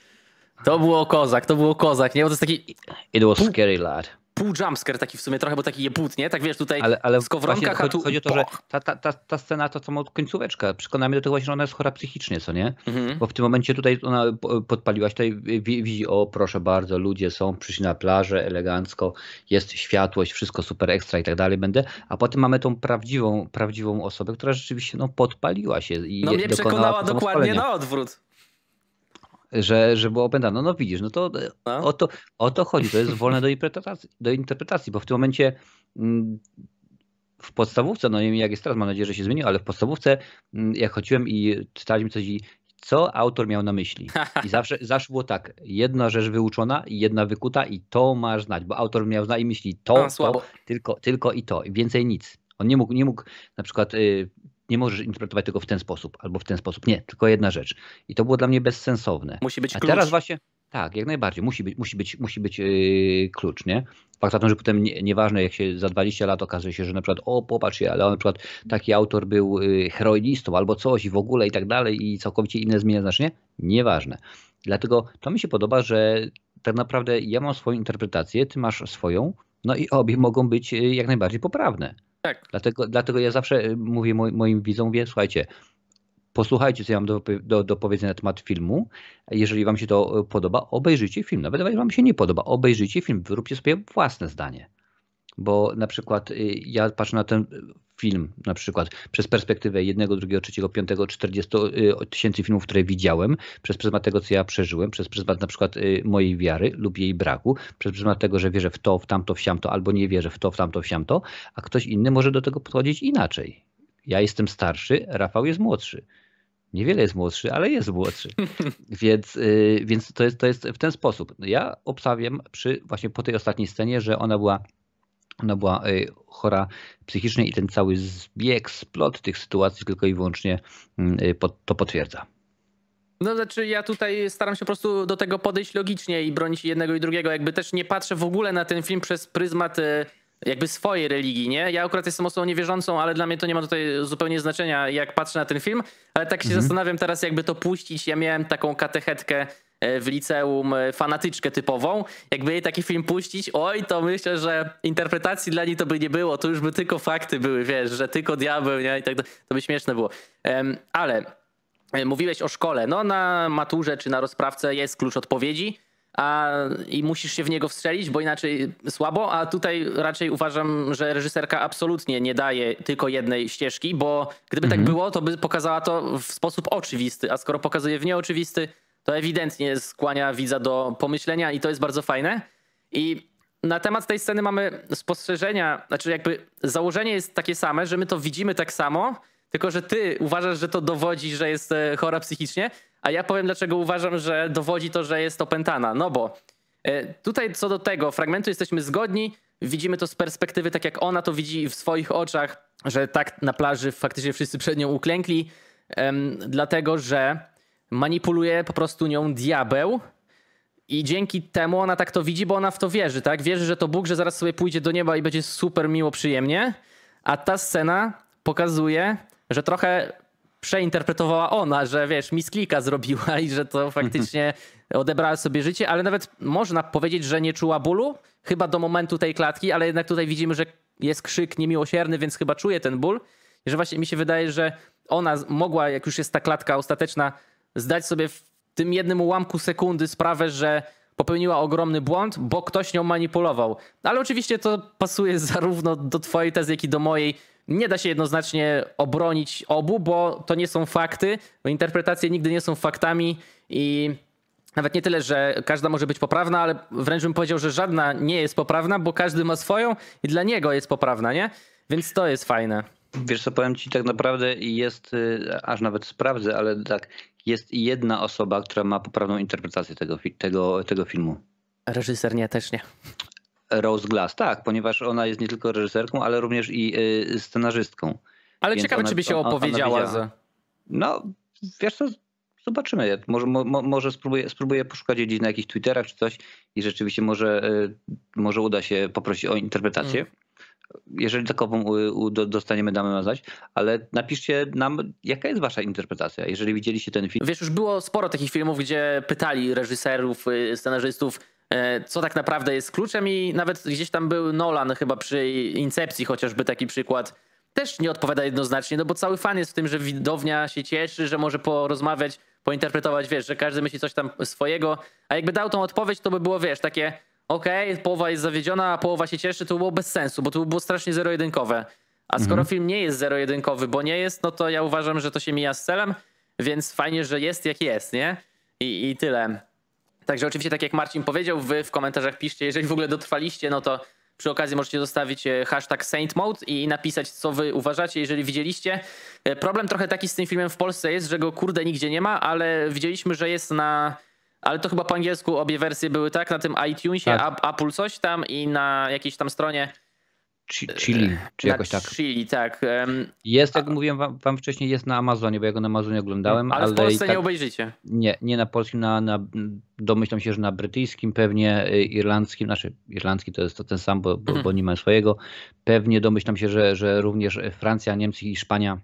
To było kozak, to było kozak, nie? Bo to jest taki... It was scary, lad pół jumpscare taki w sumie trochę, bo taki jebut, nie? Tak wiesz, tutaj ale, ale w skowronkach, chodzi, tu... chodzi o to, że ta, ta, ta, ta scena to co końcóweczka. Przekonamy do tego właśnie, że ona jest chora psychicznie, co nie? Mhm. Bo w tym momencie tutaj ona podpaliłaś, tutaj widzi, o proszę bardzo, ludzie są, przyszli na plażę elegancko, jest światłość, wszystko super ekstra i tak dalej będę, a potem mamy tą prawdziwą, prawdziwą osobę, która rzeczywiście no, podpaliła się i No mnie przekonała dokładnie na odwrót że, że było opętane. No, no widzisz, no to no. O, to o to chodzi, to jest wolne do interpretacji, do interpretacji, bo w tym momencie mm, w podstawówce, no nie wiem jak jest teraz, mam nadzieję, że się zmieniło, ale w podstawówce mm, jak chodziłem i czytaliśmy coś i co autor miał na myśli. I zawsze, zawsze było tak, jedna rzecz wyuczona i jedna wykuta i to masz znać, bo autor miał na myśli to, A, to tylko, tylko i to, i więcej nic. On nie mógł, nie mógł na przykład y, nie możesz interpretować tego w ten sposób albo w ten sposób. Nie, tylko jedna rzecz. I to było dla mnie bezsensowne. Musi być A klucz. teraz właśnie, tak, jak najbardziej. Musi być, musi być, musi być yy, klucz, nie? Fakt że potem nie, nieważne, jak się za 20 lat okazuje się, że na przykład, o popatrz ale on na przykład taki autor był yy, heroinistą albo coś i w ogóle i tak dalej i całkowicie inne zmienia znaczenie. Nieważne. Dlatego to mi się podoba, że tak naprawdę ja mam swoją interpretację, ty masz swoją, no i obie mogą być yy, jak najbardziej poprawne. Tak. Dlatego, dlatego ja zawsze y, mówię moim widzom, mówię, słuchajcie, posłuchajcie, co ja mam do, do, do powiedzenia na temat filmu. Jeżeli wam się to y, podoba, obejrzyjcie film. Nawet jeżeli wam się nie podoba, obejrzyjcie film, wyróbcie sobie własne zdanie. Bo na przykład y, ja patrzę na ten film na przykład przez perspektywę jednego, drugiego, trzeciego, piątego, 40 y, tysięcy filmów, które widziałem, przez pryzmat tego, co ja przeżyłem, przez pryzmat na przykład y, mojej wiary lub jej braku, przez pryzmat tego, że wierzę w to, w tamto, w siamto, albo nie wierzę w to, w tamto, w siamto, a ktoś inny może do tego podchodzić inaczej. Ja jestem starszy, Rafał jest młodszy. Niewiele jest młodszy, ale jest młodszy. więc y, więc to, jest, to jest w ten sposób. Ja obstawiam przy właśnie po tej ostatniej scenie, że ona była ona była y, chora psychicznie i ten cały zbieg, splot tych sytuacji tylko i wyłącznie mm, y, to potwierdza. No znaczy ja tutaj staram się po prostu do tego podejść logicznie i bronić jednego i drugiego. Jakby też nie patrzę w ogóle na ten film przez pryzmat y, jakby swojej religii, nie? Ja akurat jestem osobą niewierzącą, ale dla mnie to nie ma tutaj zupełnie znaczenia, jak patrzę na ten film. Ale tak się mhm. zastanawiam teraz, jakby to puścić. Ja miałem taką katechetkę w liceum e, fanatyczkę typową. Jakby jej taki film puścić, oj, to myślę, że interpretacji dla niej to by nie było, to już by tylko fakty były, wiesz, że tylko diabeł, nie? I tak to by śmieszne było. Ale e, mówiłeś o szkole. No na maturze czy na rozprawce jest klucz odpowiedzi. A, i musisz się w niego wstrzelić, bo inaczej słabo, a tutaj raczej uważam, że reżyserka absolutnie nie daje tylko jednej ścieżki, bo gdyby tak mhm. tak było, to by pokazała to w sposób oczywisty, a skoro pokazuje w nieoczywisty, to ewidentnie skłania widza do pomyślenia i to jest bardzo fajne. I na temat tej sceny mamy spostrzeżenia, znaczy jakby założenie jest takie same, że my to widzimy tak samo, tylko że ty uważasz, że to dowodzi, że jest e, chora psychicznie, a ja powiem dlaczego uważam, że dowodzi to, że jest opętana. No bo E, Tutaj co do tego fragmentu jesteśmy zgodni. Widzimy to z perspektywy, tak jak ona to widzi w swoich oczach, że tak na plaży faktycznie wszyscy przed nią uklękli, dlatego że manipuluje po prostu nią diabeł. I dzięki temu ona tak to widzi, bo ona w to wierzy, tak? Wierzy, że to Bóg, że zaraz sobie pójdzie do nieba i będzie super miło, przyjemnie. A ta scena pokazuje, że trochę przeinterpretowała ona, że wiesz, misklika zrobiła i że to faktycznie odebrała sobie życie, ale nawet można powiedzieć, że nie czuła bólu, chyba do momentu tej klatki, ale jednak tutaj widzimy, że jest krzyk niemiłosierny, więc chyba czuje ten ból. I że właśnie mi się wydaje, że ona mogła, jak już jest ta klatka ostateczna, zdać sobie w tym jednym ułamku sekundy sprawę, że popełniła ogromny błąd, bo ktoś nią manipulował. Ale oczywiście to pasuje zarówno do twojej tezy, jak i do mojej. Nie da się jednoznacznie obronić obu, bo to nie są fakty. bo Interpretacje nigdy nie są faktami i nawet nie tyle, że każda może być poprawna, ale wręcz bym powiedział, że żadna nie jest poprawna, bo każdy ma swoją i dla niego jest poprawna, nie? Więc to jest fajne. Wiesz co, powiem ci tak naprawdę jest, y, aż nawet sprawdzę, ale tak, jest jedna osoba, która ma poprawną interpretację tego, tego, tego filmu. Reżyser nie, też nie. Rose Glass, tak, ponieważ ona jest nie tylko reżyserką, ale również i y, scenarzystką. Ale Więc ciekawe, ona- czy by się ona- ona opowiedziała. No, wiesz co, zobaczymy. Może, mo, mo- może spróbuję, spróbuję poszukać jej gdzieś na jakichś Twitterach czy coś i rzeczywiście może, y, może uda się poprosić o interpretację. Mm. Jeżeli takową y, dostaniemy, damy nam znać, ale napiszcie nam, jaka jest wasza interpretacja, jeżeli widzieliście ten film. Wiesz, już było sporo takich filmów, gdzie pytali reżyserów, y, scenarzystów, e, co tak naprawdę jest kluczem i nawet gdzieś tam był Nolan chyba przy Incepcji chociażby taki przykład. Też nie odpowiada jednoznacznie, no bo cały fan jest w tym, że widownia się cieszy, że może porozmawiać, pointerpretować, wiesz, że każdy myśli coś tam swojego, a jakby dał tą odpowiedź, to by było, wiesz, takie okej, połowa jest zawiedziona, a połowa się cieszy, to by było bez sensu, bo to by było strasznie zero-jedynkowe. A skoro film nie jest zero-jedynkowy, bo nie jest, no to ja uważam, że to się mija z celem, więc fajnie, że jest jak jest, nie? I, i tyle. Także oczywiście, tak jak Marcin powiedział, wy w komentarzach piszcie, jeżeli w ogóle dotrwaliście, no to przy okazji możecie zostawić e, hashtag SaintMode i napisać, co wy uważacie, jeżeli widzieliście. E, Problem trochę taki z tym filmem w Polsce jest, że go kurde nigdzie nie ma, ale widzieliśmy, że jest na... Ale to chyba po angielsku obie wersje były tak, na tym iTunesie, Tak. A- Apple coś tam i na jakiejś tam stronie. Chi- Chili, czy jakoś tak. Chili, tak. Jest, jak mówiłem wam, wam wcześniej, jest na Amazonie, bo ja go na Amazonie oglądałem, ale ale, w Polsce tak, nie obejrzycie. nie, nie na polskim, na, na, domyślam się, że na brytyjskim, pewnie y, irlandzkim, znaczy irlandzki to jest to ten sam, bo, bo, Mhm. bo nie ma swojego. Pewnie domyślam się, że, że również Francja, Niemcy i Hiszpania,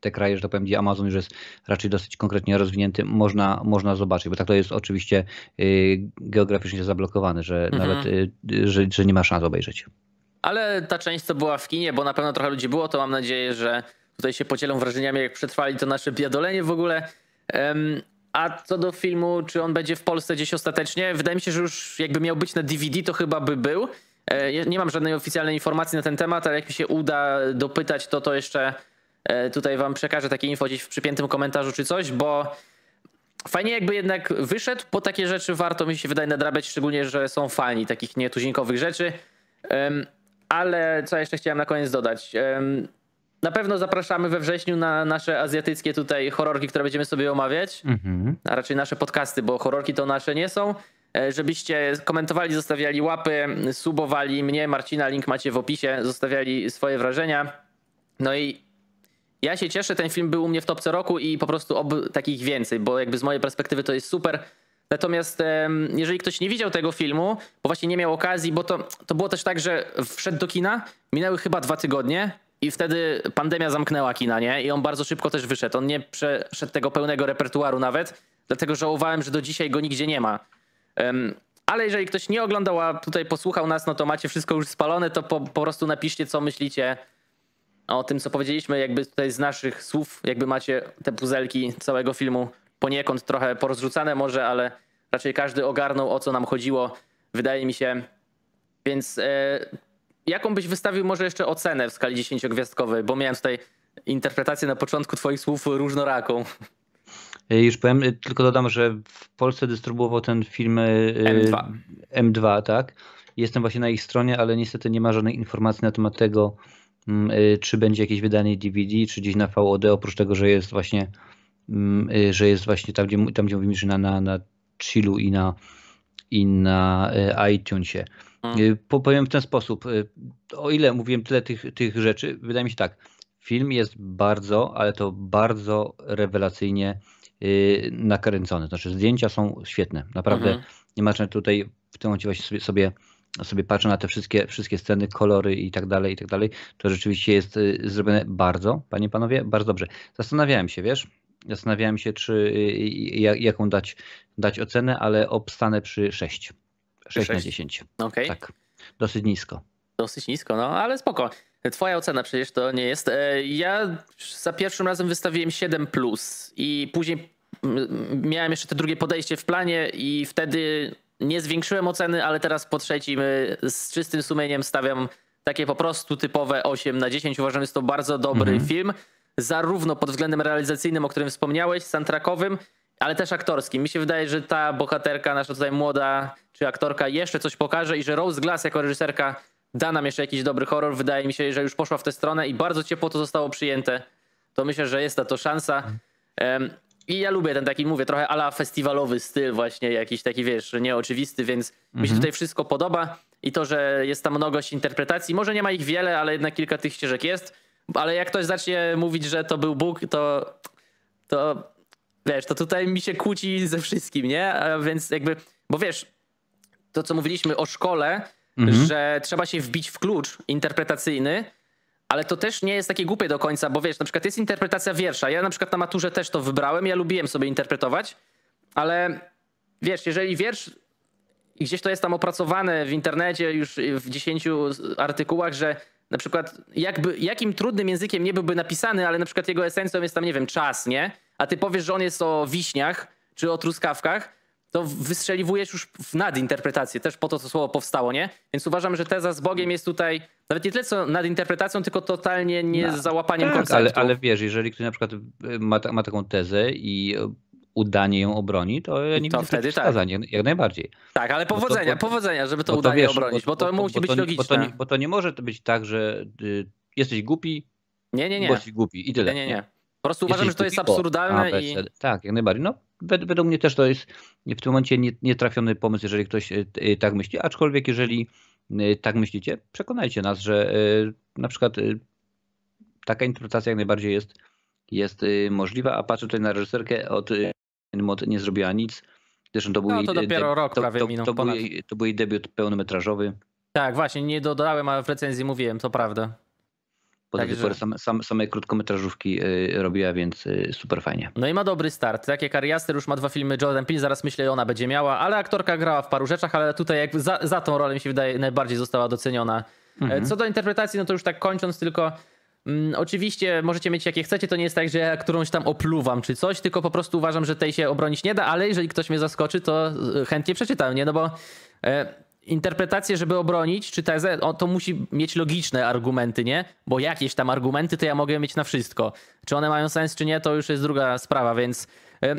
te kraje, że tak powiem, gdzie Amazon już jest raczej dosyć konkretnie rozwinięty, można, można zobaczyć, bo tak to jest oczywiście y, geograficznie zablokowane, że Mhm. nawet, y, że, że nie ma szans obejrzeć. Ale ta część, co była w kinie, bo na pewno trochę ludzi było, to mam nadzieję, że tutaj się podzielą wrażeniami, jak przetrwali to nasze biadolenie w ogóle. A co do filmu, czy on będzie w Polsce gdzieś ostatecznie? Wydaje mi się, że już jakby miał być na DVD, to chyba by był. E, Nie mam żadnej oficjalnej informacji na ten temat, ale jak mi się uda dopytać, to to jeszcze tutaj wam przekażę takie info gdzieś w przypiętym komentarzu czy coś, bo fajnie jakby jednak wyszedł, po takie rzeczy warto mi się wydaje nadrabiać, szczególnie, że są fani takich nietuzinkowych rzeczy. Ale co jeszcze chciałem na koniec dodać? Na pewno zapraszamy we wrześniu na nasze azjatyckie tutaj horrorki, które będziemy sobie omawiać, Mhm. a raczej nasze podcasty, bo horrorki to nasze nie są. E, Żebyście komentowali, zostawiali łapy, subowali mnie, Marcina, link macie w opisie, zostawiali swoje wrażenia. No i ja się cieszę, ten film był u mnie w topce roku i po prostu oby takich więcej, bo jakby z mojej perspektywy to jest super. Natomiast jeżeli ktoś nie widział tego filmu, bo właśnie nie miał okazji, bo to, to było też tak, że wszedł do kina, minęły chyba dwa tygodnie i wtedy pandemia zamknęła kina, nie? I on bardzo szybko też wyszedł. On nie przeszedł tego pełnego repertuaru nawet, dlatego żałowałem, że do dzisiaj go nigdzie nie ma. Ale jeżeli ktoś nie oglądał, a tutaj posłuchał nas, no to macie wszystko już spalone, to po, po prostu napiszcie, co myślicie o tym, co powiedzieliśmy, jakby tutaj z naszych słów, jakby macie te puzelki całego filmu poniekąd trochę porozrzucane może, ale raczej każdy ogarnął, o co nam chodziło, wydaje mi się. Więc e, jaką byś wystawił może jeszcze ocenę w skali 10-gwiazdkowej, bo miałem tutaj interpretację na początku twoich słów różnoraką. Y, Już powiem, y, tylko dodam, że w Polsce dystrybuował ten film y, M2. M2, tak. Jestem właśnie na ich stronie, ale niestety nie ma żadnej informacji na temat tego, czy będzie jakieś wydanie DVD, czy gdzieś na VOD, oprócz tego, że jest właśnie, mm, y, że jest właśnie tam, gdzie, tam, gdzie mówimy, że na, na, na chillu i na, i na y, iTunesie. Mm. Y, po- Powiem w ten sposób. y, O ile mówiłem tyle tych, tych rzeczy, wydaje mi się tak. Film jest bardzo, ale to bardzo rewelacyjnie y, nakręcony. Znaczy zdjęcia są świetne. Naprawdę Mhm. nie ma tutaj w tym momencie właśnie sobie, sobie, sobie patrzę na te wszystkie, wszystkie sceny, kolory i tak dalej, i tak dalej. To rzeczywiście jest y, zrobione bardzo, panie panowie, bardzo dobrze. Zastanawiałem się, wiesz, zastanawiałem się, czy y, ja- jaką dać, dać ocenę, ale obstanę przy 6. 6 na sześć? 10. Okej. Tak. Dosyć nisko. Dosyć nisko, no ale spoko. Twoja ocena przecież to nie jest. E, Ja za pierwszym razem wystawiłem 7 plus i później mm, miałem jeszcze te drugie podejście w planie i wtedy nie zwiększyłem oceny, ale teraz po trzecim y, z czystym sumieniem stawiam takie po prostu typowe 8 na 10. Uważam, że jest to bardzo dobry Mhm. film, zarówno pod względem realizacyjnym, o którym wspomniałeś, soundtrackowym, ale też aktorskim. Mi się wydaje, że ta bohaterka, nasza tutaj młoda czy aktorka jeszcze coś pokaże i że Rose Glass jako reżyserka da nam jeszcze jakiś dobry horror. Wydaje mi się, że już poszła w tę stronę i bardzo ciepło to zostało przyjęte. To myślę, że jest na to szansa. I ja lubię ten taki, mówię, trochę ala festiwalowy styl właśnie, jakiś taki, wiesz, nieoczywisty, więc mi się tutaj wszystko podoba i to, że jest tam mnogość interpretacji. Może nie ma ich wiele, ale jednak kilka tych ścieżek jest. Ale jak ktoś zacznie mówić, że to był Bóg, to, to wiesz, to tutaj mi się kłóci ze wszystkim, nie? A więc jakby, bo wiesz, to co mówiliśmy o szkole, Mhm. że trzeba się wbić w klucz interpretacyjny, ale to też nie jest takie głupie do końca, bo wiesz, na przykład jest interpretacja wiersza. Ja na przykład na maturze też to wybrałem, ja lubiłem sobie interpretować, ale wiesz, jeżeli wiersz gdzieś to jest tam opracowane w internecie już w 10 artykułach, że na przykład jakby, jakim trudnym językiem nie byłby napisany, ale na przykład jego esencją jest tam, nie wiem, czas, nie? A ty powiesz, że on jest o wiśniach czy o truskawkach, to wystrzeliwujesz już w nadinterpretację, też po to to słowo powstało, nie? Więc uważam, że teza z Bogiem jest tutaj nawet nie tyle co nadinterpretacją, tylko totalnie nie z załapaniem Tak, konceptu. ale, ale wiesz, jeżeli ktoś na przykład y, ma, ma taką tezę i y, udanie ją obroni, to ja nie To widzę wtedy tak. wskazań, jak, najbardziej. Tak, ale to- powodzenia, bo- powodzenia, żeby to Bo udanie wiesz, obronić, bo, to musi być to, logiczne. Bo to, nie, bo to nie może to być tak, że y, jesteś głupi, Nie, nie, bo nie. jesteś głupi i tyle. Nie, nie, nie. Po prostu uważam, Jesteś że to jest bo- absurdalne A, i... Tak, jak najbardziej. No, według mnie też to jest w tym momencie nie- nietrafiony pomysł, jeżeli ktoś y, y, tak myśli, aczkolwiek jeżeli y, tak myślicie, przekonajcie nas, że na przykład taka interpretacja jak najbardziej jest, jest możliwa, a patrzę tutaj na reżyserkę od Mod nie zrobiła nic. Zresztą to był No, to dopiero rok to, prawie to, minął, to, był ponad. jej, to był jej debiut pełnometrażowy. Tak, właśnie, nie dodałem, a w recenzji mówiłem, to prawda. Tej Także- pory same, same, same krótkometrażówki y, robiła, więc y, super fajnie. No i ma dobry start. Tak jak Ari Aster już ma dwa filmy, Jordan Peele, zaraz myślę, ona będzie miała, ale aktorka grała w paru rzeczach, ale tutaj jakby za, za tą rolę mi się wydaje najbardziej została doceniona. Mhm. E, Co do interpretacji, no to już tak kończąc tylko, mm, oczywiście możecie mieć jakie chcecie, to nie jest tak, że ja którąś tam opluwam czy coś, tylko po prostu uważam, że tej się obronić nie da, ale jeżeli ktoś mnie zaskoczy, to e, chętnie przeczytam, nie? No bo e, interpretację, żeby obronić, czy tezę, to musi mieć logiczne argumenty, nie? Bo jakieś tam argumenty to ja mogę mieć na wszystko. Czy one mają sens, czy nie, to już jest druga sprawa, więc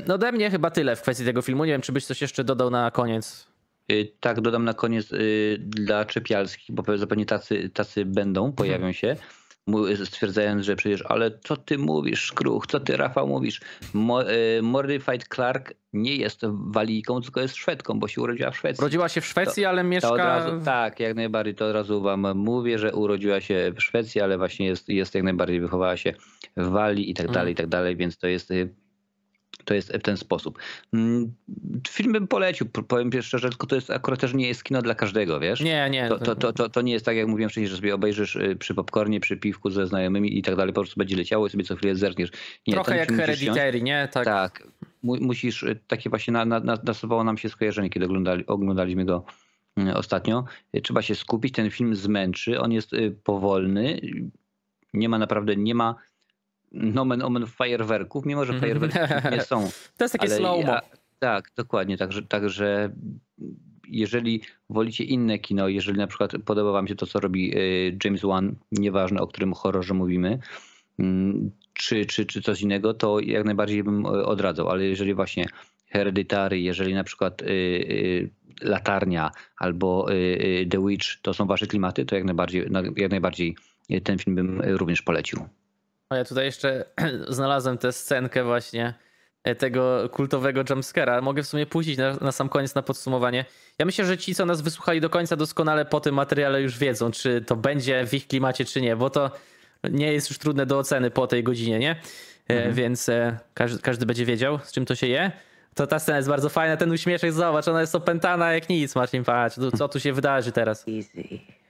no ode mnie chyba tyle w kwestii tego filmu. Nie wiem, czy byś coś jeszcze dodał na koniec. Y, Tak, dodam na koniec y, dla Czepialskich, bo zapewne tacy, tacy będą, pojawią się, mu- stwierdzając, że przecież, ale co ty mówisz, Kruch, co ty, Rafał, mówisz? Mo, y, Mortified Clark nie jest walijką, tylko jest Szwedką, bo się urodziła w Szwecji. Urodziła się w Szwecji, ale To od mieszka... razu, tak, jak najbardziej, to od razu wam mówię, że urodziła się w Szwecji, ale właśnie jest, jest jak najbardziej, wychowała się w Walii i tak Mm. dalej, i tak dalej, więc to jest... To jest w ten sposób. Mm, Film bym polecił, powiem szczerze, tylko to jest akurat też nie jest kino dla każdego, wiesz? Nie, nie. To, to, to, to, to nie jest tak, jak mówiłem wcześniej, że sobie obejrzysz y, przy popcornie, przy piwku ze znajomymi i tak dalej, po prostu będzie leciało i sobie co chwilę zerkniesz. Nie, Trochę jak Hereditary, nie? Tak. tak. Mu, musisz, y, takie właśnie na, na, na, nasuwało nam się skojarzenie, kiedy oglądali, oglądaliśmy go y, ostatnio. Trzeba się skupić, ten film zmęczy, on jest powolny, nie ma naprawdę, nie ma nomen omen fajerwerków, mimo że fajerwerki nie są. To jest takie ja- Tak, dokładnie, także, także jeżeli wolicie inne kino, jeżeli na przykład podoba wam się to, co robi y, James Wan, nieważne o którym horrorze mówimy, mm, czy, czy, czy coś innego, to jak najbardziej bym y, odradzał, ale jeżeli właśnie Hereditary, jeżeli na przykład y, Latarnia albo The Witch to są wasze klimaty, to jak najbardziej, na- jak najbardziej ten film bym również polecił. A ja tutaj jeszcze znalazłem tę scenkę właśnie e, tego kultowego jumpscare'a. Mogę w sumie puścić na, na sam koniec na podsumowanie. Ja myślę, że ci, co nas wysłuchali do końca, doskonale po tym materiale już wiedzą, czy to będzie w ich klimacie, czy nie, bo to nie jest już trudne do oceny po tej godzinie, nie? E, Więc e, każdy, każdy będzie wiedział, z czym to się je. To ta scena jest bardzo fajna, ten uśmieszek, zobacz, ona jest opętana jak nic, Marcin, patrz, co tu się wydarzy teraz. Easy.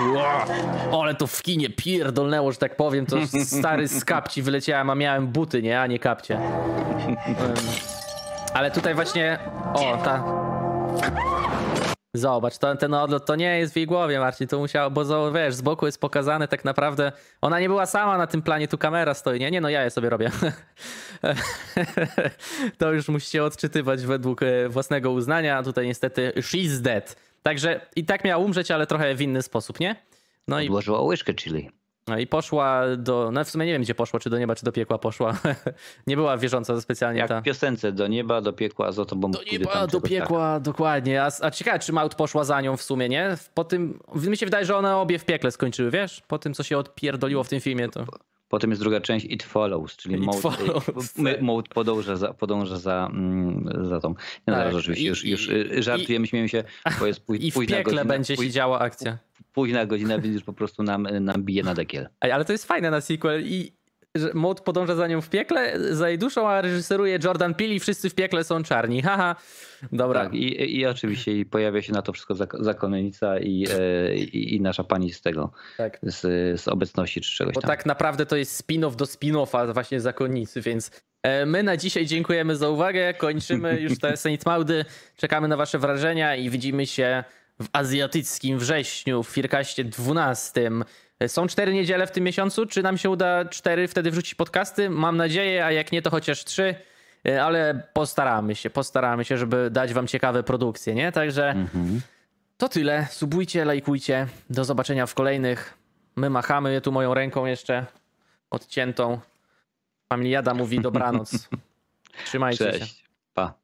Wow. Ale to w kinie pierdolnęło, że tak powiem, to stary z kapci wyleciałem, a miałem buty, nie, a nie kapcie. Ale tutaj właśnie, o, ta... Zobacz, to, ten odlot to nie jest w jej głowie, Marcin, to musiało, bo wiesz, z boku jest pokazane tak naprawdę, ona nie była sama na tym planie, tu kamera stoi, nie, nie, no ja je sobie robię. to już musicie odczytywać według e, własnego uznania, tutaj niestety she's dead. Także i tak miała umrzeć, ale trochę w inny sposób, nie? No i, Odłożyła łyżkę chili. no i poszła do, no w sumie nie wiem gdzie poszła, czy do nieba, czy do piekła poszła. nie była wierząca specjalnie Jak ta. w piosence do nieba, do piekła, za tobą Do nieba, do tak. piekła, dokładnie. A, a ciekawe, czy Maut poszła za nią w sumie, nie? Po tym, mi się wydaje, że one obie w piekle skończyły, wiesz? Po tym, co się odpierdoliło w tym filmie, to... Potem jest druga część It Follows, czyli It Mołd, Follows. Mołd podąża za, podąża za, mm, za tą. Nie no, Tak. zaraz oczywiście, I- już, już i- y, żartujemy, śmiejemy się, bo jest pój, I w późna godzina, będzie się działa akcja. późna godzina, więc już po prostu nam, nam bije na dekiel. Ale to jest fajne na sequel i że Maud podąża za nią w piekle, za jej duszą, a reżyseruje Jordan Peele i wszyscy w piekle są czarni. Haha. Dobra. Tak, i, i oczywiście i pojawia się na to wszystko zak- zakonnica i, e, i, i nasza pani z tego, tak. z, z obecności czy czegoś Bo tam. tak naprawdę to jest spin-off do spin-offa właśnie Zakonnicy, więc e, my na dzisiaj dziękujemy za uwagę. Kończymy już te Saint Maudy. Czekamy na wasze wrażenia i widzimy się w azjatyckim wrześniu w Firkaście 12. E, Są cztery niedziele w tym miesiącu. Czy nam się uda cztery wtedy wrzucić podcasty? Mam nadzieję, a jak nie, to chociaż trzy. E, Ale postaramy się, postaramy się, żeby dać wam ciekawe produkcje, nie? Także Mhm. to tyle. Subujcie, lajkujcie. Do zobaczenia w kolejnych. My machamy tu moją ręką jeszcze odciętą. Familiada mówi dobranoc. Trzymajcie się. Cześć. Pa.